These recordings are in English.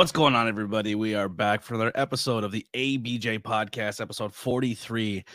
What's going on, everybody? We are back for another episode of the ABJ podcast, episode 43.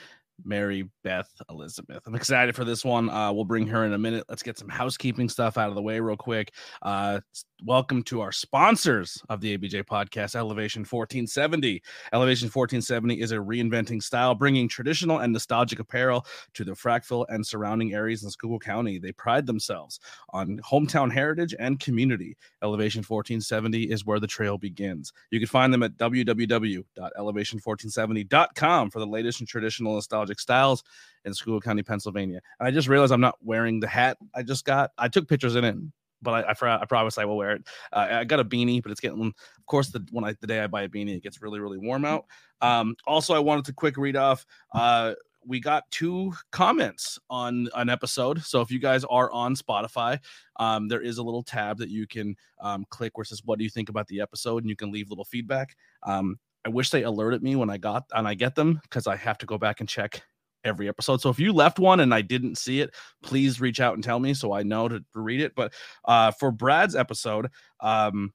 Mary Beth Elizabeth. I'm excited for this one. Uh, we'll bring her in a minute. Let's get some housekeeping stuff out of the way real quick. Uh, welcome to our sponsors of the ABJ podcast, Elevation 1470. Elevation 1470 is a reinventing style, bringing traditional and nostalgic apparel to the Frackville and surrounding areas in Schuylkill County. They pride themselves on hometown heritage and community. Elevation 1470 is where the trail begins. You can find them at www.elevation1470.com for the latest in traditional nostalgia nostalgic styles in Schuylkill County, Pennsylvania. And I just realized I'm not wearing the hat I just got. I took pictures in it, but I, I, I promise I will wear it. Uh, I got a beanie, but it's getting, of course, the when I the day I buy a beanie, it gets really really warm out. Um, also, I wanted to quick read off. Uh, we got two comments on an episode. So if you guys are on Spotify, um, there is a little tab that you can um, click where it says, What do you think about the episode? And you can leave little feedback. Um, I wish they alerted me when I got and I get them because I have to go back and check every episode. So if you left one and I didn't see it, please reach out and tell me so I know to, read it. But uh, for Brad's episode, um,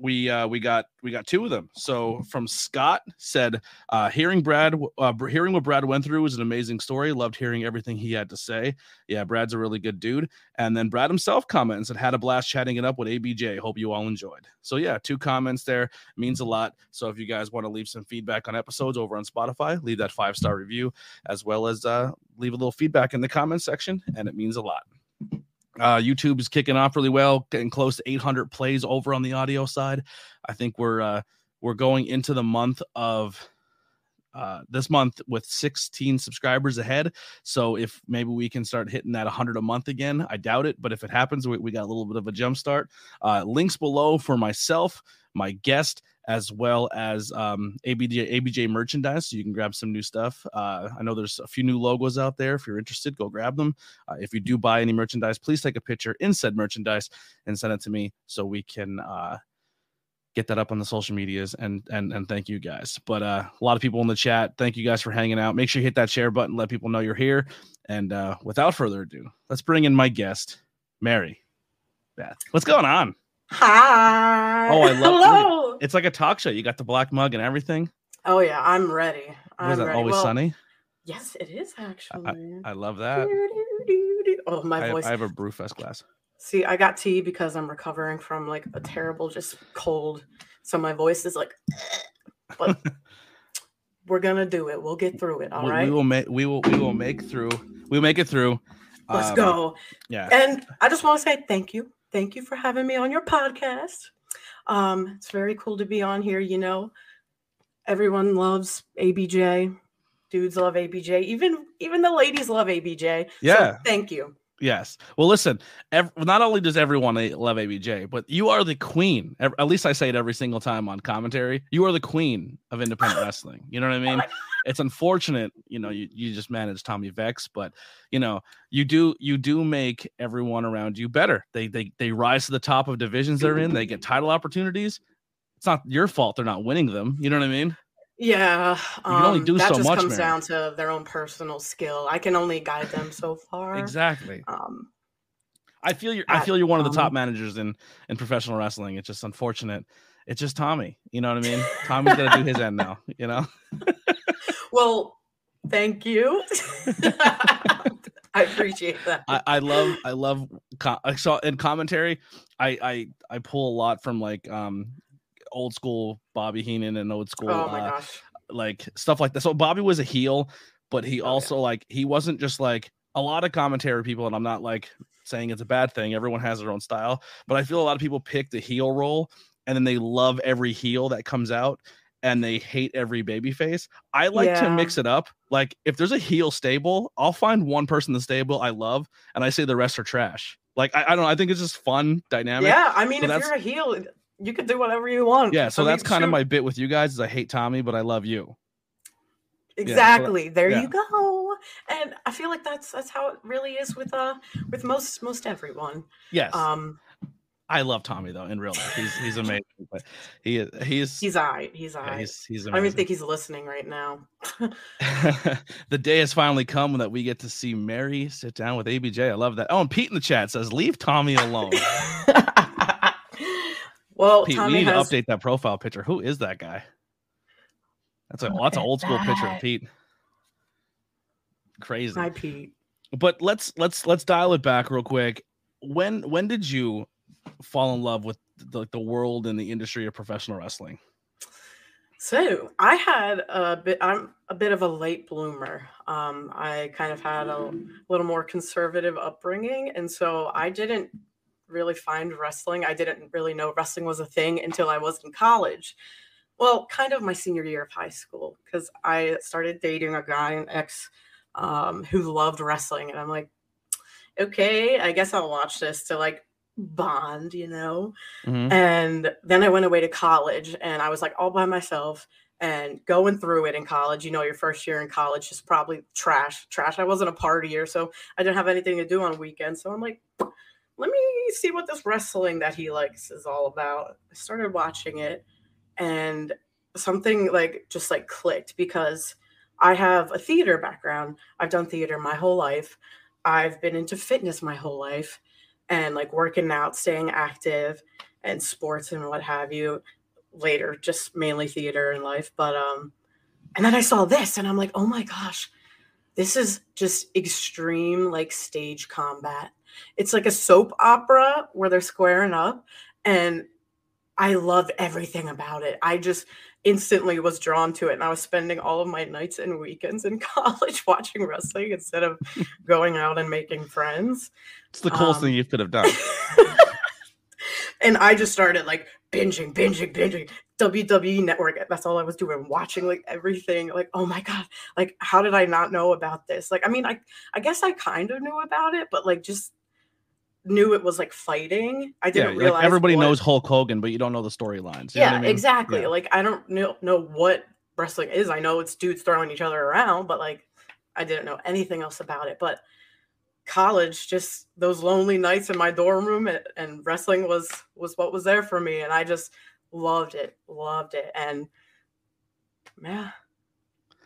we uh, we got we got two of them. So from Scott said, uh, hearing Brad, uh, hearing what Brad went through was an amazing story. Loved hearing everything he had to say. Yeah, Brad's a really good dude. And then Brad himself comments and had a blast chatting it up with ABJ. Hope you all enjoyed. So yeah, two comments there means a lot. So if you guys want to leave some feedback on episodes over on Spotify, leave that five star review as well as uh, leave a little feedback in the comment section, and it means a lot. Uh, YouTube is kicking off really well, getting close to 800 plays over on the audio side. I think we're uh, we're going into the month of uh, this month with 16 subscribers ahead. So if maybe we can start hitting that 100 a month again, I doubt it, but if it happens, we, we got a little bit of a jump start. Uh, links below for myself, my guest, as well as um, ABJ ABJ merchandise. So you can grab some new stuff. Uh, I know there's a few new logos out there. If you're interested, go grab them. Uh, if you do buy any merchandise, please take a picture in said merchandise and send it to me so we can uh, get that up on the social medias and and and thank you guys. But uh, a lot of people in the chat, thank you guys for hanging out. Make sure you hit that share button, let people know you're here. And uh, without further ado, let's bring in my guest, Mary Beth. What's going on? Hi. Oh, I love Hello. it. It's like a talk show. You got the black mug and everything. Oh yeah, I'm ready. Was that ready. always Well, sunny? Yes, it is actually. I love that. Oh, my I have, voice. I have a Brewfest glass. See, I got tea because I'm recovering from like a terrible just cold, so my voice is like. But we're gonna do it. We'll get through it. All we, right. we will make we will we will make through. We'll make it through. Let's Um, go. Yeah. And I just want to say thank you. Thank you for having me on your podcast. Um, it's very cool to be on here. You know, everyone loves ABJ. Dudes love ABJ. Even even the ladies love ABJ. So Yeah. thank you. Yes. Well, listen. Ev- not only does everyone love ABJ, but you are the queen. At least I say it every single time on commentary. You are the queen of independent wrestling. You know what I mean? It's unfortunate, you know, you, you just manage Tommy Vex, but you know, you do you do make everyone around you better. They they they rise to the top of divisions they're in. They get title opportunities. It's not your fault they're not winning them. You know what I mean? Yeah. can only um, do that so just much, comes Mary. down to their own personal skill. I can only guide them so far. Exactly. Um, I feel you're I feel you're one of the top um, managers in in professional wrestling. It's just unfortunate. It's just Tommy. You know what I mean? Tommy's gonna do his end now. You know. well, thank you. I appreciate that. I, I love I love co- I saw in commentary. I I I pull a lot from like um old school Bobby Heenan and old school oh my uh, gosh. like stuff like that. So Bobby was a heel, but he Oh, yeah. also like he wasn't just like a lot of commentary people, and I'm not like saying it's a bad thing. Everyone has their own style, but I feel a lot of people pick the heel role and then they love every heel that comes out and they hate every baby face. I like to mix it up. Like if there's a heel stable, I'll find one person in the stable I love, and I say the rest are trash. Like I, I don't know. I think it's just fun dynamic. Yeah, I mean, So if you're a heel, you can do whatever you want. Yeah, so that's kind of my bit with you guys. Is I hate Tommy, but I love you. that- exactly. there yeah. you go. And I feel like that's that's how it really is with uh with most most everyone. Yes, Um, I love Tommy though. In real life, he's he's amazing. But he is he's he's alright. He's yeah, alright. he's he's I don't even think he's listening right now. the day has finally come that we get to see Mary sit down with ABJ. I love that. Oh, and Pete in the chat says, "Leave Tommy alone." Well, Pete, Tommy we need has to update that profile picture. Who is that guy? That's a Look that's an old school picture of. Pete. Crazy. Hi Pete. But let's let's let's dial it back real quick. When when did you fall in love with the, the world and the industry of professional wrestling? So I had a bit. I'm a bit of a late bloomer. Um, I kind of had a little more conservative upbringing, and so I didn't really find wrestling. I didn't really know wrestling was a thing until I was in college. Well, kind of my senior year of high school, because I started dating a guy, an ex, um, who loved wrestling, and I'm like, okay, I guess I'll watch this to like bond, you know. Mhm. And then I went away to college and I was like all by myself and going through it in college. You know, your first year in college is probably trash. Trash. I wasn't a partier, so I didn't have anything to do on weekends. So I'm like, let me see what this wrestling that he likes is all about. I started watching it and something like just like clicked because I have a theater background. I've done theater my whole life. I've been into fitness my whole life and like working out, staying active and sports and what have you later just mainly theater in life but um and then i saw this and i'm like oh my gosh this is just extreme like stage combat it's like a soap opera where they're squaring up and i love everything about it i just instantly was drawn to it and i was spending all of my nights and weekends in college watching wrestling instead of going out and making friends It's the coolest Um, thing you could have done. and I just started like binging, binging, binging. WWE Network. That's all I was doing, watching like everything. Like, oh my god, like how did I not know about this? Like, I mean, I I guess I kind of knew about it, but like just knew it was like fighting. I didn't realize like everybody what- knows Hulk Hogan, but you don't know the storylines. Yeah, I mean? exactly. Yeah. Like I don't know know what wrestling is. I know it's dudes throwing each other around, but like I didn't know anything else about it. But college, just those lonely nights in my dorm room, and, and wrestling was was what was there for me, and I just loved it, loved it, and yeah,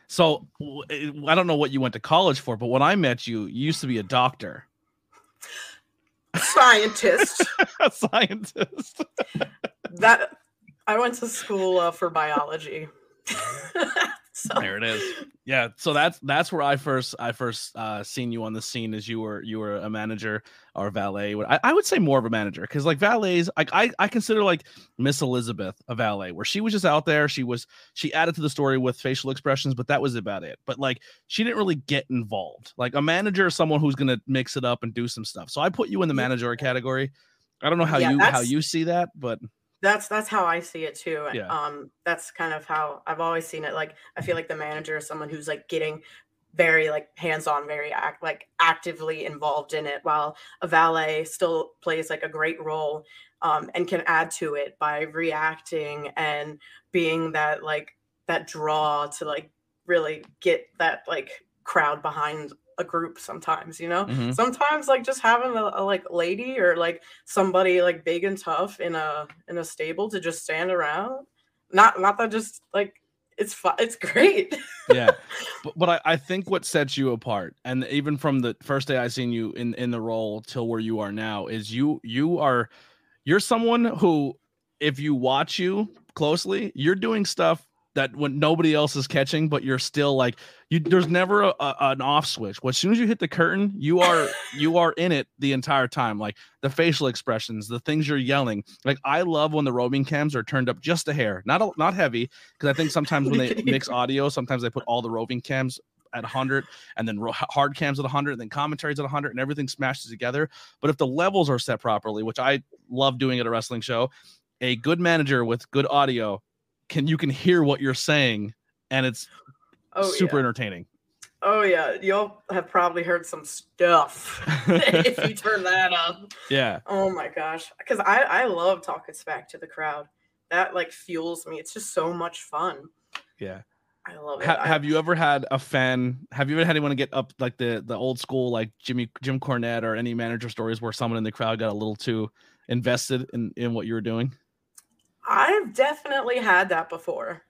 So eh, I don't know what you went to college for, but when I met you, you used to be a doctor, scientist. a scientist. that I went to school uh, for biology. so, There it is. Yeah. So that's that's where I first I first uh seen you on the scene as you were you were a manager or valet. I, I would say more of a manager because like valets, like I I consider like Miss Elizabeth a valet where she was just out there. She was she added to the story with facial expressions, but that was about it. But like she didn't really get involved. Like a manager is someone who's gonna mix it up and do some stuff. So I put you in the manager category. I don't know how Yeah, you how you see that, but that's that's how I see it too. Yeah. Um, that's kind of how I've always seen it. Like I feel like the manager is someone who's like getting very like hands-on, very act like actively involved in it, while a valet still plays like a great role um, and can add to it by reacting and being that like that draw to like really get that like crowd behind a group sometimes you know? Mhm. sometimes like just having a, a like lady or like somebody like big and tough in a in a stable to just stand around. Not not that just like it's fun it's great. Yeah. But, but I, I think what sets you apart and even from the first day i seen you in in the role till where you are now is you you are you're someone who if you watch you closely you're doing stuff that when nobody else is catching but you're still like you there's never a, a- an off switch. As soon as you hit the curtain you are you are in it the entire time like the facial expressions the things you're yelling. Like i love when the roaming cams are turned up just a hair not a, not heavy because i think sometimes when they mix audio sometimes they put all the roving cams at 100 and then hard cams at 100 and then commentaries at 100 and everything smashes together. But if the levels are set properly which i love doing at a wrestling show a good manager with good audio can you can hear what you're saying and it's oh super yeah. entertaining. Oh yeah. You'll have probably heard some stuff if you turn that up. Yeah. Oh my gosh. Because i i love talking smack to the crowd. That like fuels me. It's just so much fun. Yeah. I love it. Ha- have you ever had a fan have you ever had anyone get up like the the old school like jimmy jim cornette or any manager stories where someone in the crowd got a little too invested in in what you were doing I've definitely had that before.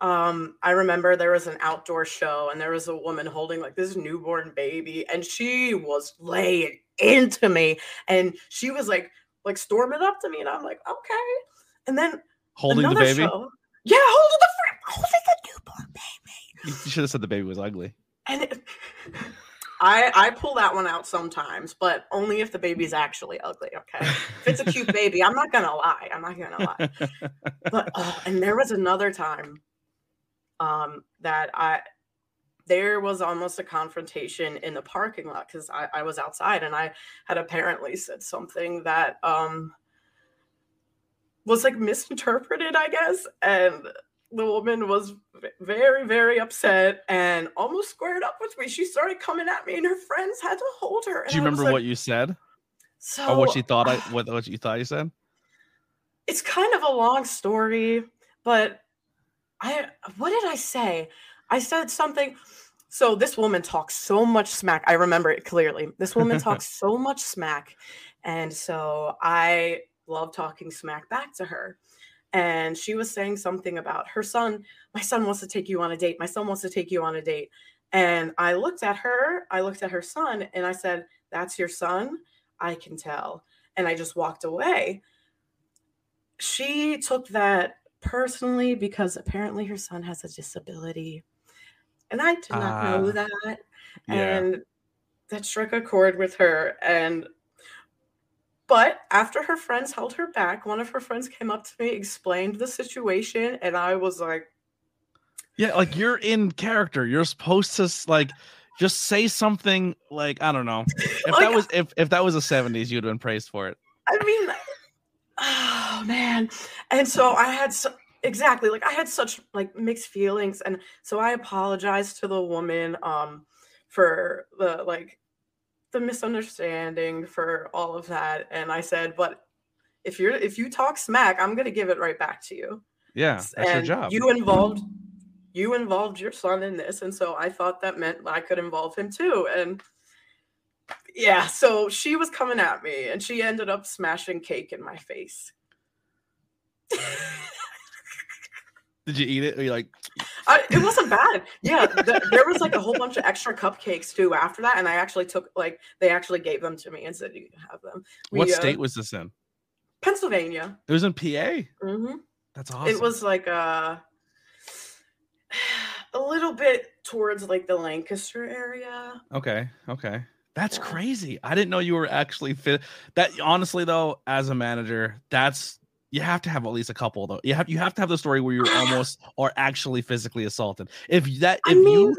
Um, I remember there was an outdoor show and there was a woman holding like this newborn baby, and she was laying into me, and she was like like storming up to me, and I'm like, okay. And then Holding the baby. show- yeah, holding the holding the newborn baby. You should have said the baby was ugly. And it, I I pull that one out sometimes, but only if the baby's actually ugly. Okay, if it's a cute baby, I'm not gonna lie. I'm not gonna lie. But oh, and there was another time, um, that I there was almost a confrontation in the parking lot because I, I was outside and I had apparently said something that um was like misinterpreted, I guess, and the woman was very very upset and almost squared up with me. She started coming at me, and her friends had to hold her. Do you remember what you said So or what she thought? I what what you thought you said? it's kind of a long story, but I what did I say? I said something. So this woman talks so much smack. I remember it clearly. This woman talks so much smack. And so I love talking smack back to her. And she was saying something about her son. My son wants to take you on a date. My son wants to take you on a date. And I looked at her, I looked at her son, and I said, That's your son? I can tell. And I just walked away she took that personally because apparently her son has a disability. And I did not know Ah, that. Yeah. And that struck a chord with her. And but after her friends held her back, one of her friends came up to me, explained the situation, and I was like, Yeah, like you're in character. You're supposed to like just say something like I don't know. If Like, that was if if that was the 70s, you'd have been praised for it. I mean, oh man. And so I had so, exactly like I had such like mixed feelings, and so I apologized to the woman um for the like the misunderstanding for all of that, and I said, but if you're if you talk smack, I'm gonna give it right back to you. Yeah, that's your job. you involved you involved your son in this, and so I thought that meant I could involve him too, and yeah, so she was coming at me and she ended up smashing cake in my face. Did you eat it? Or you like I, it wasn't bad. Yeah, th- there was like a whole bunch of extra cupcakes too after that, and I actually took like they actually gave them to me and said you can have them. what We, uh, state was this in? Pennsylvania. It was in PA. hmm That's awesome. It was like a a little bit towards like the Lancaster area. Okay. Okay. That's Yeah. crazy. I didn't know you were actually fit. That honestly though, as a manager, that's you have to have at least a couple though. You have you have to have the story where you're almost or actually physically assaulted. If that I if mean, you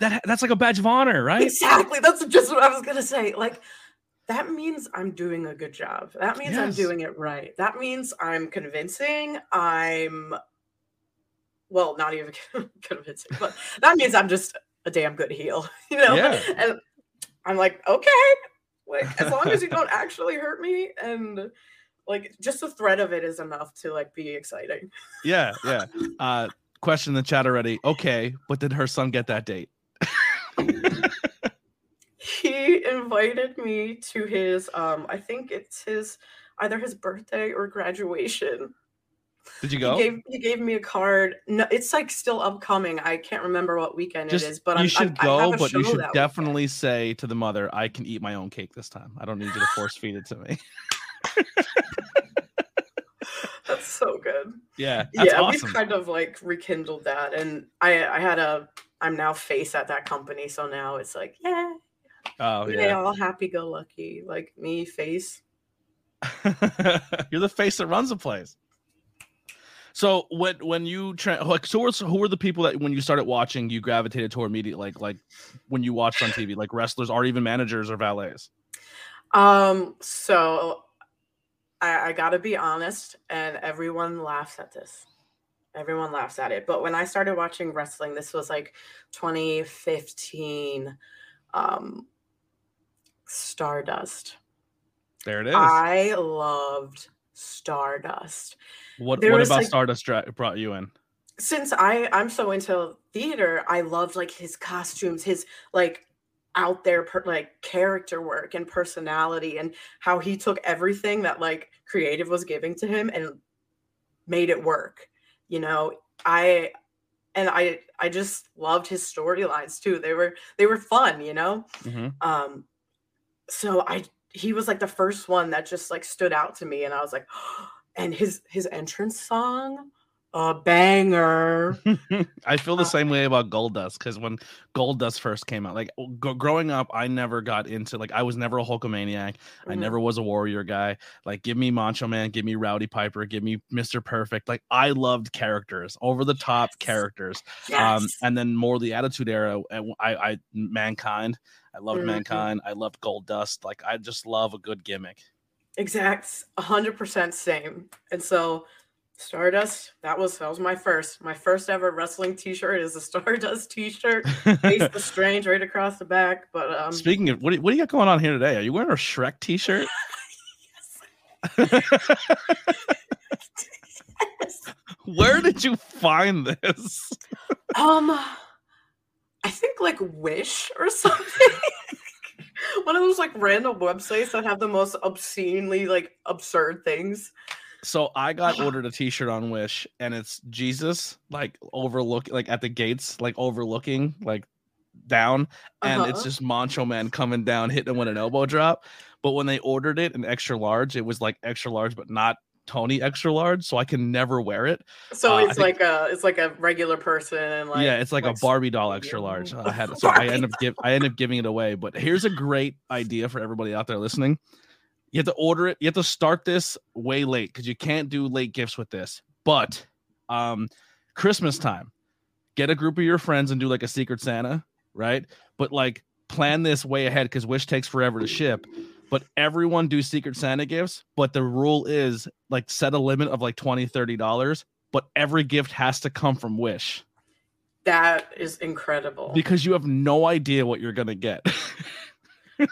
that that's like a badge of honor, right? Exactly. That's just what I was gonna say. Like that means I'm doing a good job. That means I'm doing it right. That means I'm convincing. I'm well, not even convincing, but that means I'm just a damn good heel. You know? Yeah. And I'm like, okay, like as long as you don't actually hurt me and like just the threat of it is enough to like be exciting. Yeah, yeah. Uh question in the chat already. Okay, but did her son get that date? he invited me to his um i think it's his either his birthday or graduation Did you he go? gave he gave me a card no it's like still upcoming i can't remember what weekend Just it is but you I'm, should I, I have go, but you should definitely say to the mother, "I can eat my own cake this time. I don't need you to force feed it to me." that's so good Yeah, yeah awesome. we've kind of like rekindled that and i i had a i'm now face at that company so now it's like yeah oh yeah, yeah, all happy-go-lucky like me face you're the face that runs the place. So when when you tra- like so who were, who were the people that when you started watching you gravitated toward media like like when you watched on TV like wrestlers or even managers or valets? Um, so I, I gotta be honest, and everyone laughs at this. Everyone laughs at it. But when I started watching wrestling, this was like 2015. Um, Stardust. There it is. I loved Stardust. what there what about like- Stardust brought you in? Since I I'm so into theater, I loved like his costumes, his like out there per, like character work and personality and how he took everything that like creative was giving to him and made it work you know? I and i i just loved his storylines too. They were they were fun you know? Mhm. um so i he was like the first one that just like stood out to me and i was like and his his entrance song, a banger. I feel the same way about Goldust because when Goldust first came out, like g- growing up, I never got into like I was never a Hulkamaniac. I Mhm. never was a Warrior guy. Like, give me Macho Man, give me Rowdy Piper, give me Mister Perfect. Like, I loved characters, over the top Yes. characters. Yes. Um, and then more the Attitude Era. uh, I, I Mankind. I loved Mhm. Mankind. I loved Goldust. Like, I just love a good gimmick. exact 100% same and so stardust that was that was my first my first ever wrestling t-shirt is a stardust t-shirt face the strange right across the back but um Speaking of, what do, you, what do you got going on here today? Are you wearing a Shrek T-shirt? Where did you find this? um i think like wish or something one of those like random websites that have the most obscenely like absurd things So I got ordered a T-shirt on Wish, and it's Jesus like overlook like at the gates, like overlooking like down, and it's Uh-huh. just Macho Man coming down, hitting him with an elbow drop. But when they ordered it in extra large, it was like extra large, but not Tony extra large, so I can never wear it. so Uh, it's think- like a it's like a regular person and like yeah, it's like, like a Barbie doll extra large. I had so I end up give I end up giving it away. But here's a great idea for everybody out there listening. You have to order it. You have to start this way late because you can't do late gifts with this. But um, Christmas time, get a group of your friends and do like a Secret Santa, right? But like plan this way ahead because Wish takes forever to ship. But everyone do Secret Santa gifts. But the rule is like set a limit of like 20 $30. But every gift has to come from Wish that is incredible because you have no idea what you're gonna get.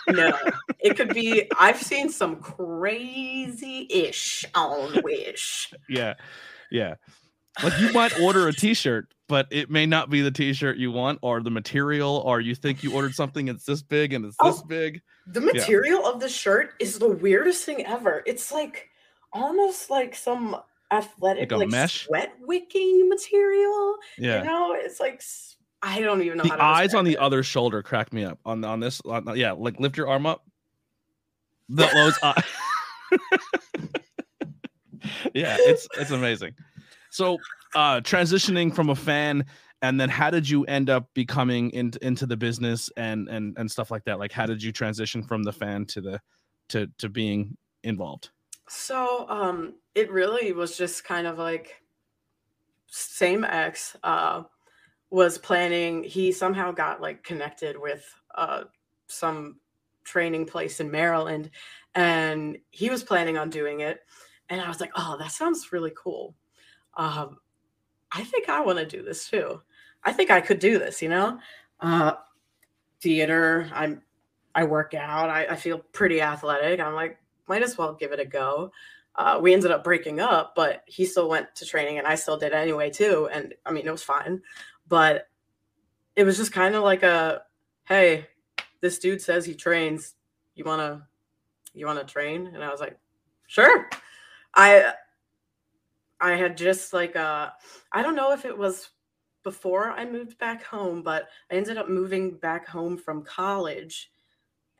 No, it could be. I've seen some crazy ish on Wish. yeah, yeah. Like you might order a T-shirt, but it may not be the T-shirt you want, or the material, or you think you ordered something it's this big and it's oh, this Oh. big. The material of the shirt is the weirdest thing ever. It's like almost like some athletic, Like a like, mesh? sweat wicking material. Yeah. You know, it's like I don't even know the how to eyes on the it. other shoulder crack me up. On on this, on, yeah, like lift your arm up. The, those eyes. yeah, it's it's amazing. So, uh transitioning from a fan and then how did you end up becoming into into the business and and and stuff like that? Like how did you transition from the fan to the to to being involved? So um it really was just kind of like same ex uh was planning he somehow got like connected with uh some training place in Maryland and he was planning on doing it and I was like oh that sounds really cool. Um I think I want to do this too. I think I could do this you know? Uh theater I'm I work out I, I feel pretty athletic I'm like might as well give it a go. Uh, we ended up breaking up, but he still went to training and I still did anyway too. And I mean, it was fine, but it was just kind of like a, Hey, this dude says he trains. You want to, you want to train? And I was like, sure. I, I had just like, uh, I don't know if it was before I moved back home, but I ended up moving back home from college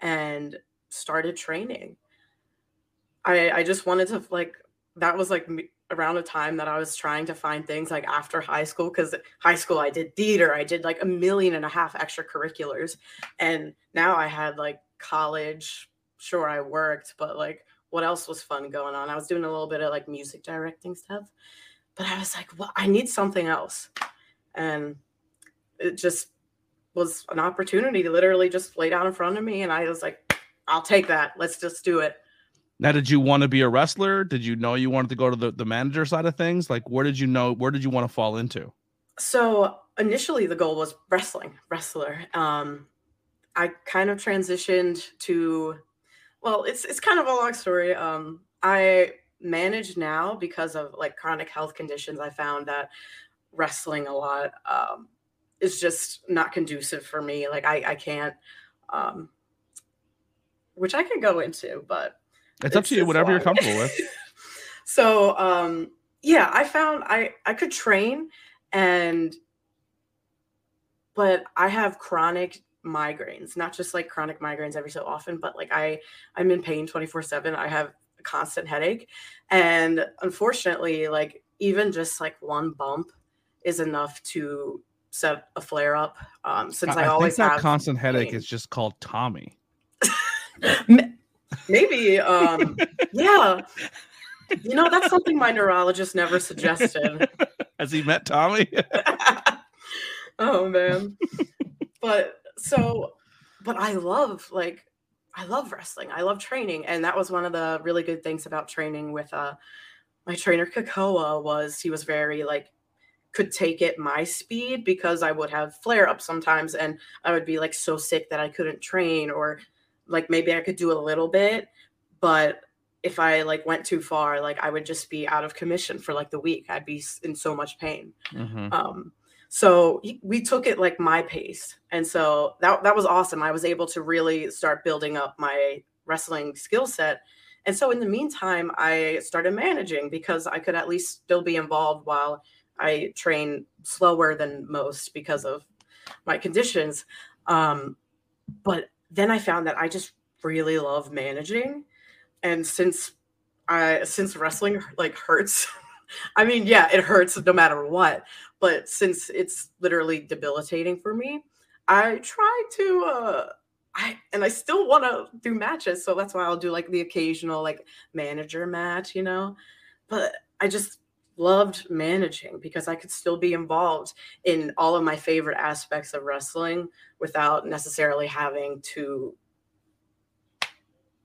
and started training. I I just wanted to like that was like me- around a time that I was trying to find things like after high school because high school I did theater, I did like a million and a half extracurriculars, and now I had like college. Sure, I worked, but like what else was fun going on? I was doing a little bit of like music directing stuff, but I was like, well, I need something else, and it just was an opportunity literally just laid out in front of me, and I was like, I'll take that. Let's just do it. Now, did you want to be a wrestler? Did you know you wanted to go to the, the manager side of things? Like, where did you know? Where did you want to fall into? So initially, the goal was wrestling, wrestler. Um, I kind of transitioned to, well, it's it's kind of a long story. Um, I manage now because of like chronic health conditions. I found that wrestling a lot um, is just not conducive for me. Like I I can't, um, which I can go into, but It's up to you, whatever you're comfortable with. so um yeah i found i i could train and but i have chronic migraines not just like chronic migraines every so often but like i i'm in pain 24 7 i have a constant headache. And unfortunately, like even just like one bump is enough to set a flare up. Um, since I, I, always think that have constant headache pain. is just called Tommy. Maybe, um, yeah. You know, that's something my neurologist never suggested. Has he met Tommy? oh man. But so, but I love like I love wrestling. I love training, and that was one of the really good things about training with uh my trainer Kakoa was he was very like could take it my speed because I would have flare ups sometimes and I would be like so sick that I couldn't train or like maybe I could do a little bit but if I like went too far like I would just be out of commission for like the week. I'd be in so much pain. Mhm. um so we took it like my pace. And so that that was awesome. I was able to really start building up my wrestling skill set. And so in the meantime I started managing because I could at least still be involved while I train slower than most because of my conditions. Um, but then I found that I just really love managing, and since I since wrestling like hurts, I mean, yeah, it hurts no matter what. But since it's literally debilitating for me, I try to. Uh, I and I still want to do matches, so that's why I'll do like the occasional like manager match, you know. But I just loved managing because I could still be involved in all of my favorite aspects of wrestling without necessarily having to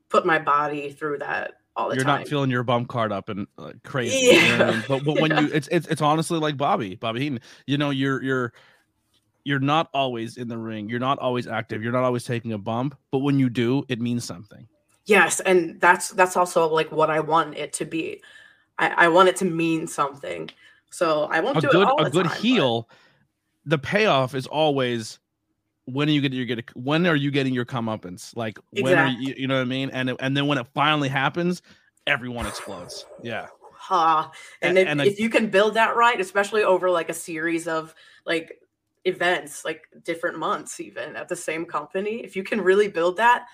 put my body through that all the You're time. not filling your bum card up and uh, crazy. you know? But but when Yeah. you it's it's it's honestly like Bobby, Bobby Heenan. You know, you're you're you're not always in the ring. You're not always active. You're not always taking a bump. But when you do, it means something. yes, and that's that's also like what I want it to be. I, I want it to mean something. So I won't a do good it all a the good time, but- heel the payoff is always when are you getting your get when are you getting your comeuppance like when are you you know what i mean and it- and then when it finally happens everyone explodes yeah Ha. And, A- if, and I- if you can build that right, especially over like a series of like events, like different months, even at the same company, if you can really build that,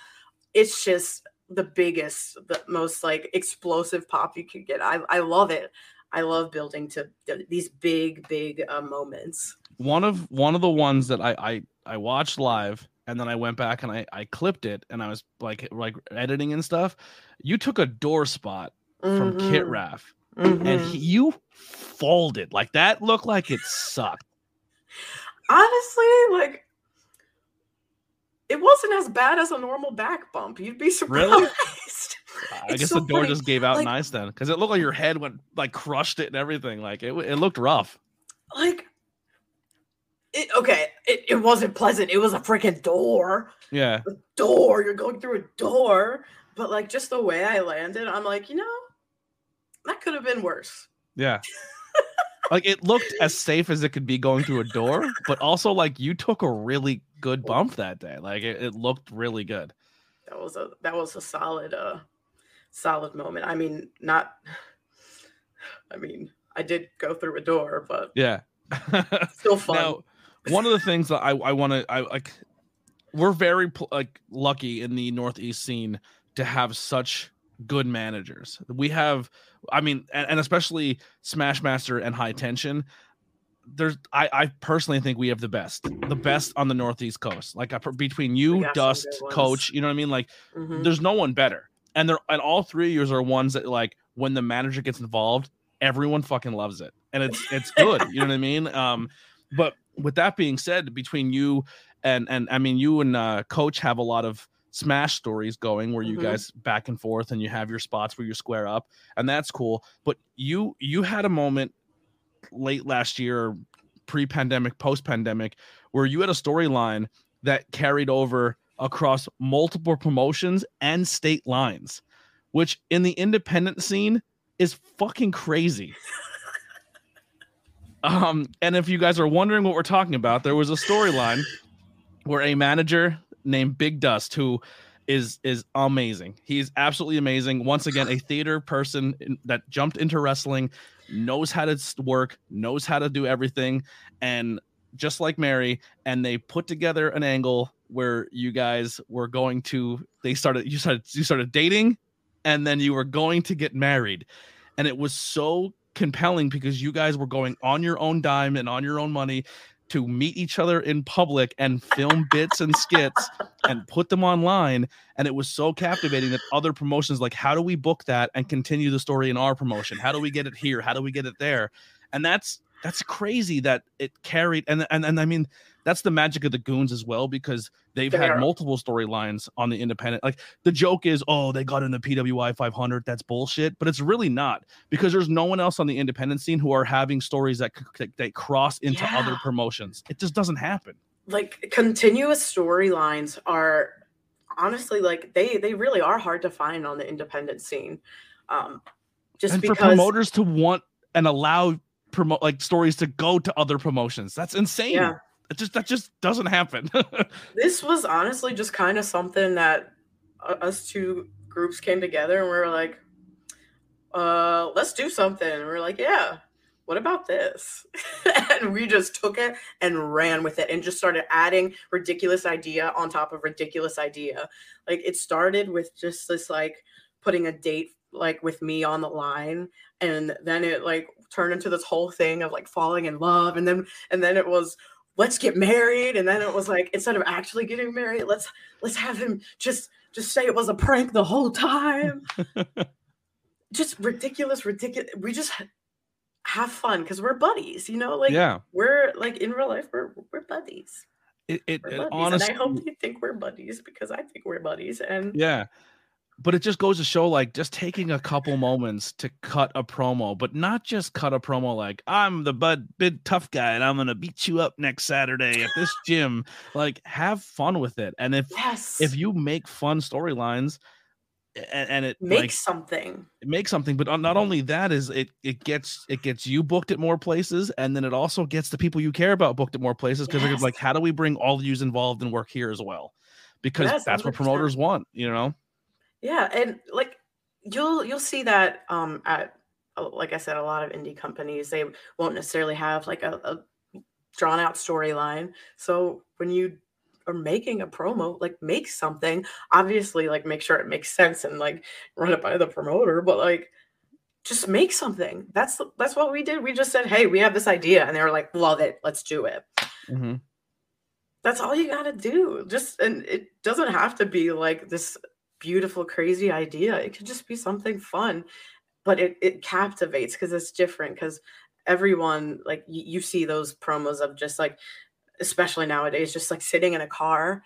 it's just the biggest, the most like explosive pop you could get. I, I love it. I love building to th- these big, big uh, moments. one of one of the ones that i i i watched live and then i went back and i i clipped it and i was like like editing and stuff you took a door spot from kit raff and mhm. he, you folded like that looked like it sucked honestly, like it wasn't as bad as a normal back bump. You'd be surprised. Really? I guess so the door funny, just gave out like- nice then, because it looked like your head went like crushed it and everything. Like it, it looked rough. like it, okay it, it wasn't pleasant it was a freaking door Yeah, a door you're going through a door but like just the way i landed i'm like you know that could have been worse yeah. like it looked as safe as it could be going through a door, but also like you took a really good bump that day. Like it, it looked really good. that was a that was a solid uh solid moment i mean not i mean i did go through a door but Yeah. still fun now, one of the things that I I want to I like, we're very like lucky in the Northeast scene to have such good managers. We have, I mean, and, and especially Smashmaster and High Tension. There's, I, I personally think we have the best, the best on the Northeast coast. Like I, between you, Dust. Coach, you know what I mean? Like Mhm. there's no one better, and they're and all three of yours are ones that like when the manager gets involved, everyone fucking loves it, and it's it's good. you know what I mean? Um, but with that being said, between you and and I mean you and uh, Coach have a lot of smash stories going where you Mhm. guys back and forth and you have your spots where you square up and that's cool but you you had a moment late last year pre-pandemic post-pandemic where you had a storyline that carried over across multiple promotions and state lines which in the independent scene is fucking crazy um and if you guys are wondering what we're talking about there was a storyline where a manager named Big Dust, who is is amazing. He's absolutely amazing. Once again, a theater person in, that jumped into wrestling, knows how to work, knows how to do everything, and just like Mary, and they put together an angle where you guys were going to. They started. You started. You started dating. and then you were going to get married. And it was so compelling because you guys were going on your own dime and on your own money to meet each other in public and film bits and skits and put them online and it was so captivating that other promotions like how do we book that and continue the story in our promotion? How do we get it here? How do we get it there? And that's that's crazy that it carried and and, and i mean that's the magic of the goons as well because they've had multiple storylines on the independent like the joke is oh they got in the pwi 500 that's bullshit but it's really not because there's no one else on the independent scene who are having stories that that, that cross into other promotions. It just doesn't happen. Like continuous storylines are honestly like they they really are hard to find on the independent scene um just and because for promoters to want and allow promote like stories to go to other promotions that's insane. Yeah. It just that just doesn't happen. This was honestly just kind of something that uh, us two groups came together and we were like uh let's do something. And we are like yeah what about this? And we just took it and ran with it and just started adding ridiculous idea on top of ridiculous idea. Like it started with just this like putting a date like with me on the line and then it like turned into this whole thing of like falling in love and then and then it was let's get married. And then it was like instead of actually getting married let's let's have him just just say it was a prank the whole time. Just ridiculous ridiculous we just have fun because we're buddies you know like yeah. we're like in real life we're we're buddies. It, it, it honestly and i hope you think we're buddies because i think we're buddies. And Yeah. But it just goes to show like just taking a couple moments to cut a promo, but not just cut a promo like I'm the bud big tough guy and I'm gonna beat you up next Saturday at this gym. Like have fun with it. And if yes if you make fun storylines and, and it make like, something it makes something, but not only that is it it gets it gets you booked at more places and then it also gets the people you care about booked at more places because Yes. it's like how do we bring all of yous involved and work here as well? Because Yes, that's what 100%. promoters want, you know? Yeah, and like you'll you'll see that um at uh, like I said, a lot of indie companies they won't necessarily have like a, a drawn out storyline. So when you are making a promo, like make something. Obviously, like make sure it makes sense and like run it by the promoter, but like just make something. That's that's what we did. We just said, "Hey, we have this idea," and they were like, "Love it, let's do it." Mm-hmm. that's all you got to do just and it doesn't have to be like this beautiful crazy idea. It could just be something fun but it, it captivates because it's different because everyone like you, you see those promos of just like especially nowadays just like sitting in a car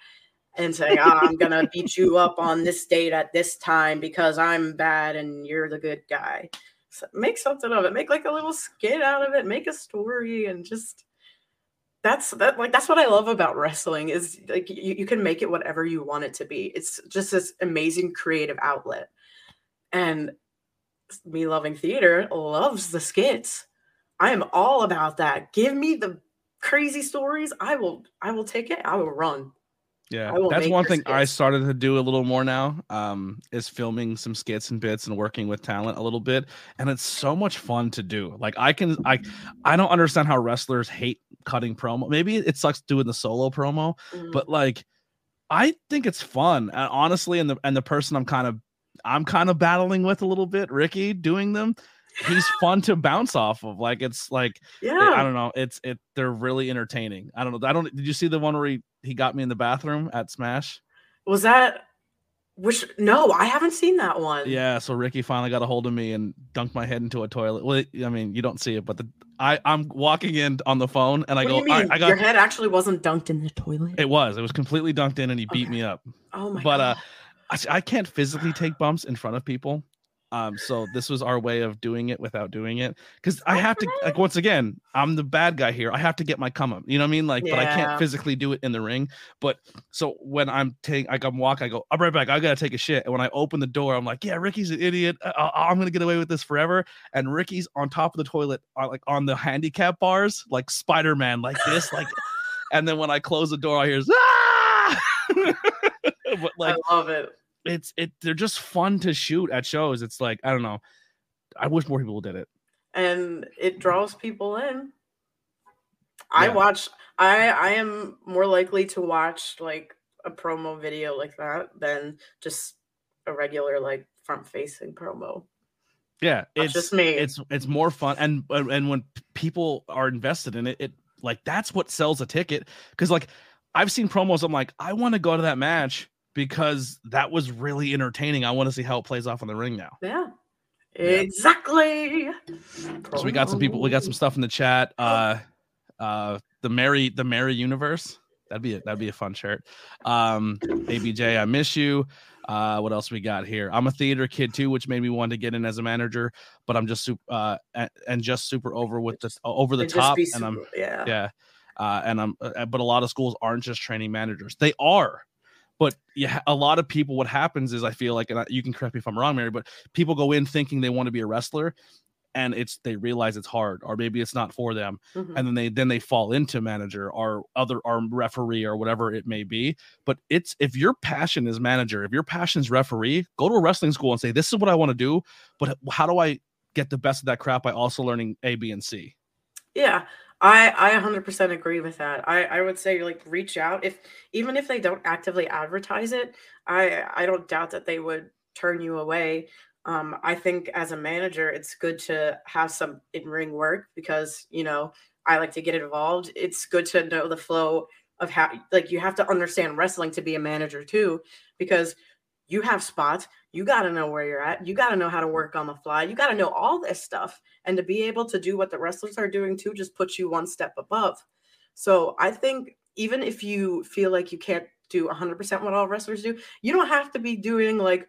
and saying oh, i'm gonna beat you up on this date at this time because i'm bad and you're the good guy. So make something of it. Make like a little skit out of it. Make a story and just that's that like that's what I love about wrestling is like you, you can make it whatever you want it to be. It's just this amazing creative outlet. And me loving theater loves the skits. I am all about that. Give me the crazy stories. I will I will take it. I will run. Yeah, that's one thing I started to do a little more now. Um, is filming some skits and bits and working with talent a little bit, and it's so much fun to do. Like I can, I, I don't understand how wrestlers hate cutting promo. Maybe it sucks doing the solo promo, Mm, but like, I think it's fun. And honestly, and the and the person I'm kind of, I'm kind of battling with a little bit, Ricky, doing them. He's fun to bounce off of. Like it's like yeah, I don't know. It's it. They're really entertaining. I don't know. I don't. Did you see the one where he he got me in the bathroom at Smash? Was that which no, I haven't seen that one. Yeah. So Ricky finally got a hold of me and dunked my head into a toilet. Well, I mean, you don't see it, but the I I'm walking in on the phone and I What go. do you mean? I, got. Your head actually wasn't dunked in the toilet. It was. It was completely dunked in, and he beat me up. oh my but, uh. I, I can't physically take bumps in front of people. Um, so this was our way of doing it without doing it. Because I have to like once again, I'm the bad guy here. I have to get my come up. You know what I mean? Like, but I can't physically do it in the ring. But so when I'm taking, like I'm walking, I go, I'm right back. I gotta take a shit. And when I open the door, I'm like, yeah, Ricky's an idiot. I, I- I'm gonna get away with this forever. And Ricky's on top of the toilet, uh, like on the handicap bars, like Spider Man, like this, like. And then when I close the door, I hear, ah! but like I love it. It's it they're just fun to shoot at shows. It's like I don't know. I wish more people did it. and it draws people in. I Yeah. watch I I am more likely to watch like a promo video like that than just a regular like front facing promo. Yeah, That's it's just me. It's it's more fun, and and and when people are invested in it, it like that's what sells a ticket. Because like I've seen promos, I'm like, I want to go to that match because that was really entertaining. I want to see how it plays off in the ring now. Yeah. Exactly. So we got some people. We got some stuff in the chat. Uh, uh, the Mary, the Mary Universe. That'd be a, that'd be a fun shirt. Um, ABJ, I miss you. Uh, what else we got here? I'm a theater kid too, which made me want to get in as a manager, but I'm just super uh and, and just super over with the over the It'd top, be and I'm yeah. yeah, uh, and I'm uh, but a lot of schools aren't just training managers. They are, but yeah, a lot of people. What happens is I feel like, and I, you can correct me if I'm wrong, Mary, but people go in thinking they want to be a wrestler, and it's they realize it's hard, or maybe it's not for them, Mhm. and then they then they fall into manager or other or referee or whatever it may be. But it's if your passion is manager, if your passion is referee, go to a wrestling school and say this is what I want to do, but how do I get the best of that crap by also learning A, B, and C? Yeah, I I 100% agree with that. I I would say like reach out if even if they don't actively advertise it, I I don't doubt that they would turn you away. Um, I think as a manager, it's good to have some in ring work because you know I like to get involved. It's good to know the flow of how like you have to understand wrestling to be a manager too because you have spots you got to know where you're at. You got to know how to work on the fly. You got to know all this stuff and to be able to do what the wrestlers are doing too just puts you one step above. So i think even if you feel like you can't do 100% what all wrestlers do you don't have to be doing like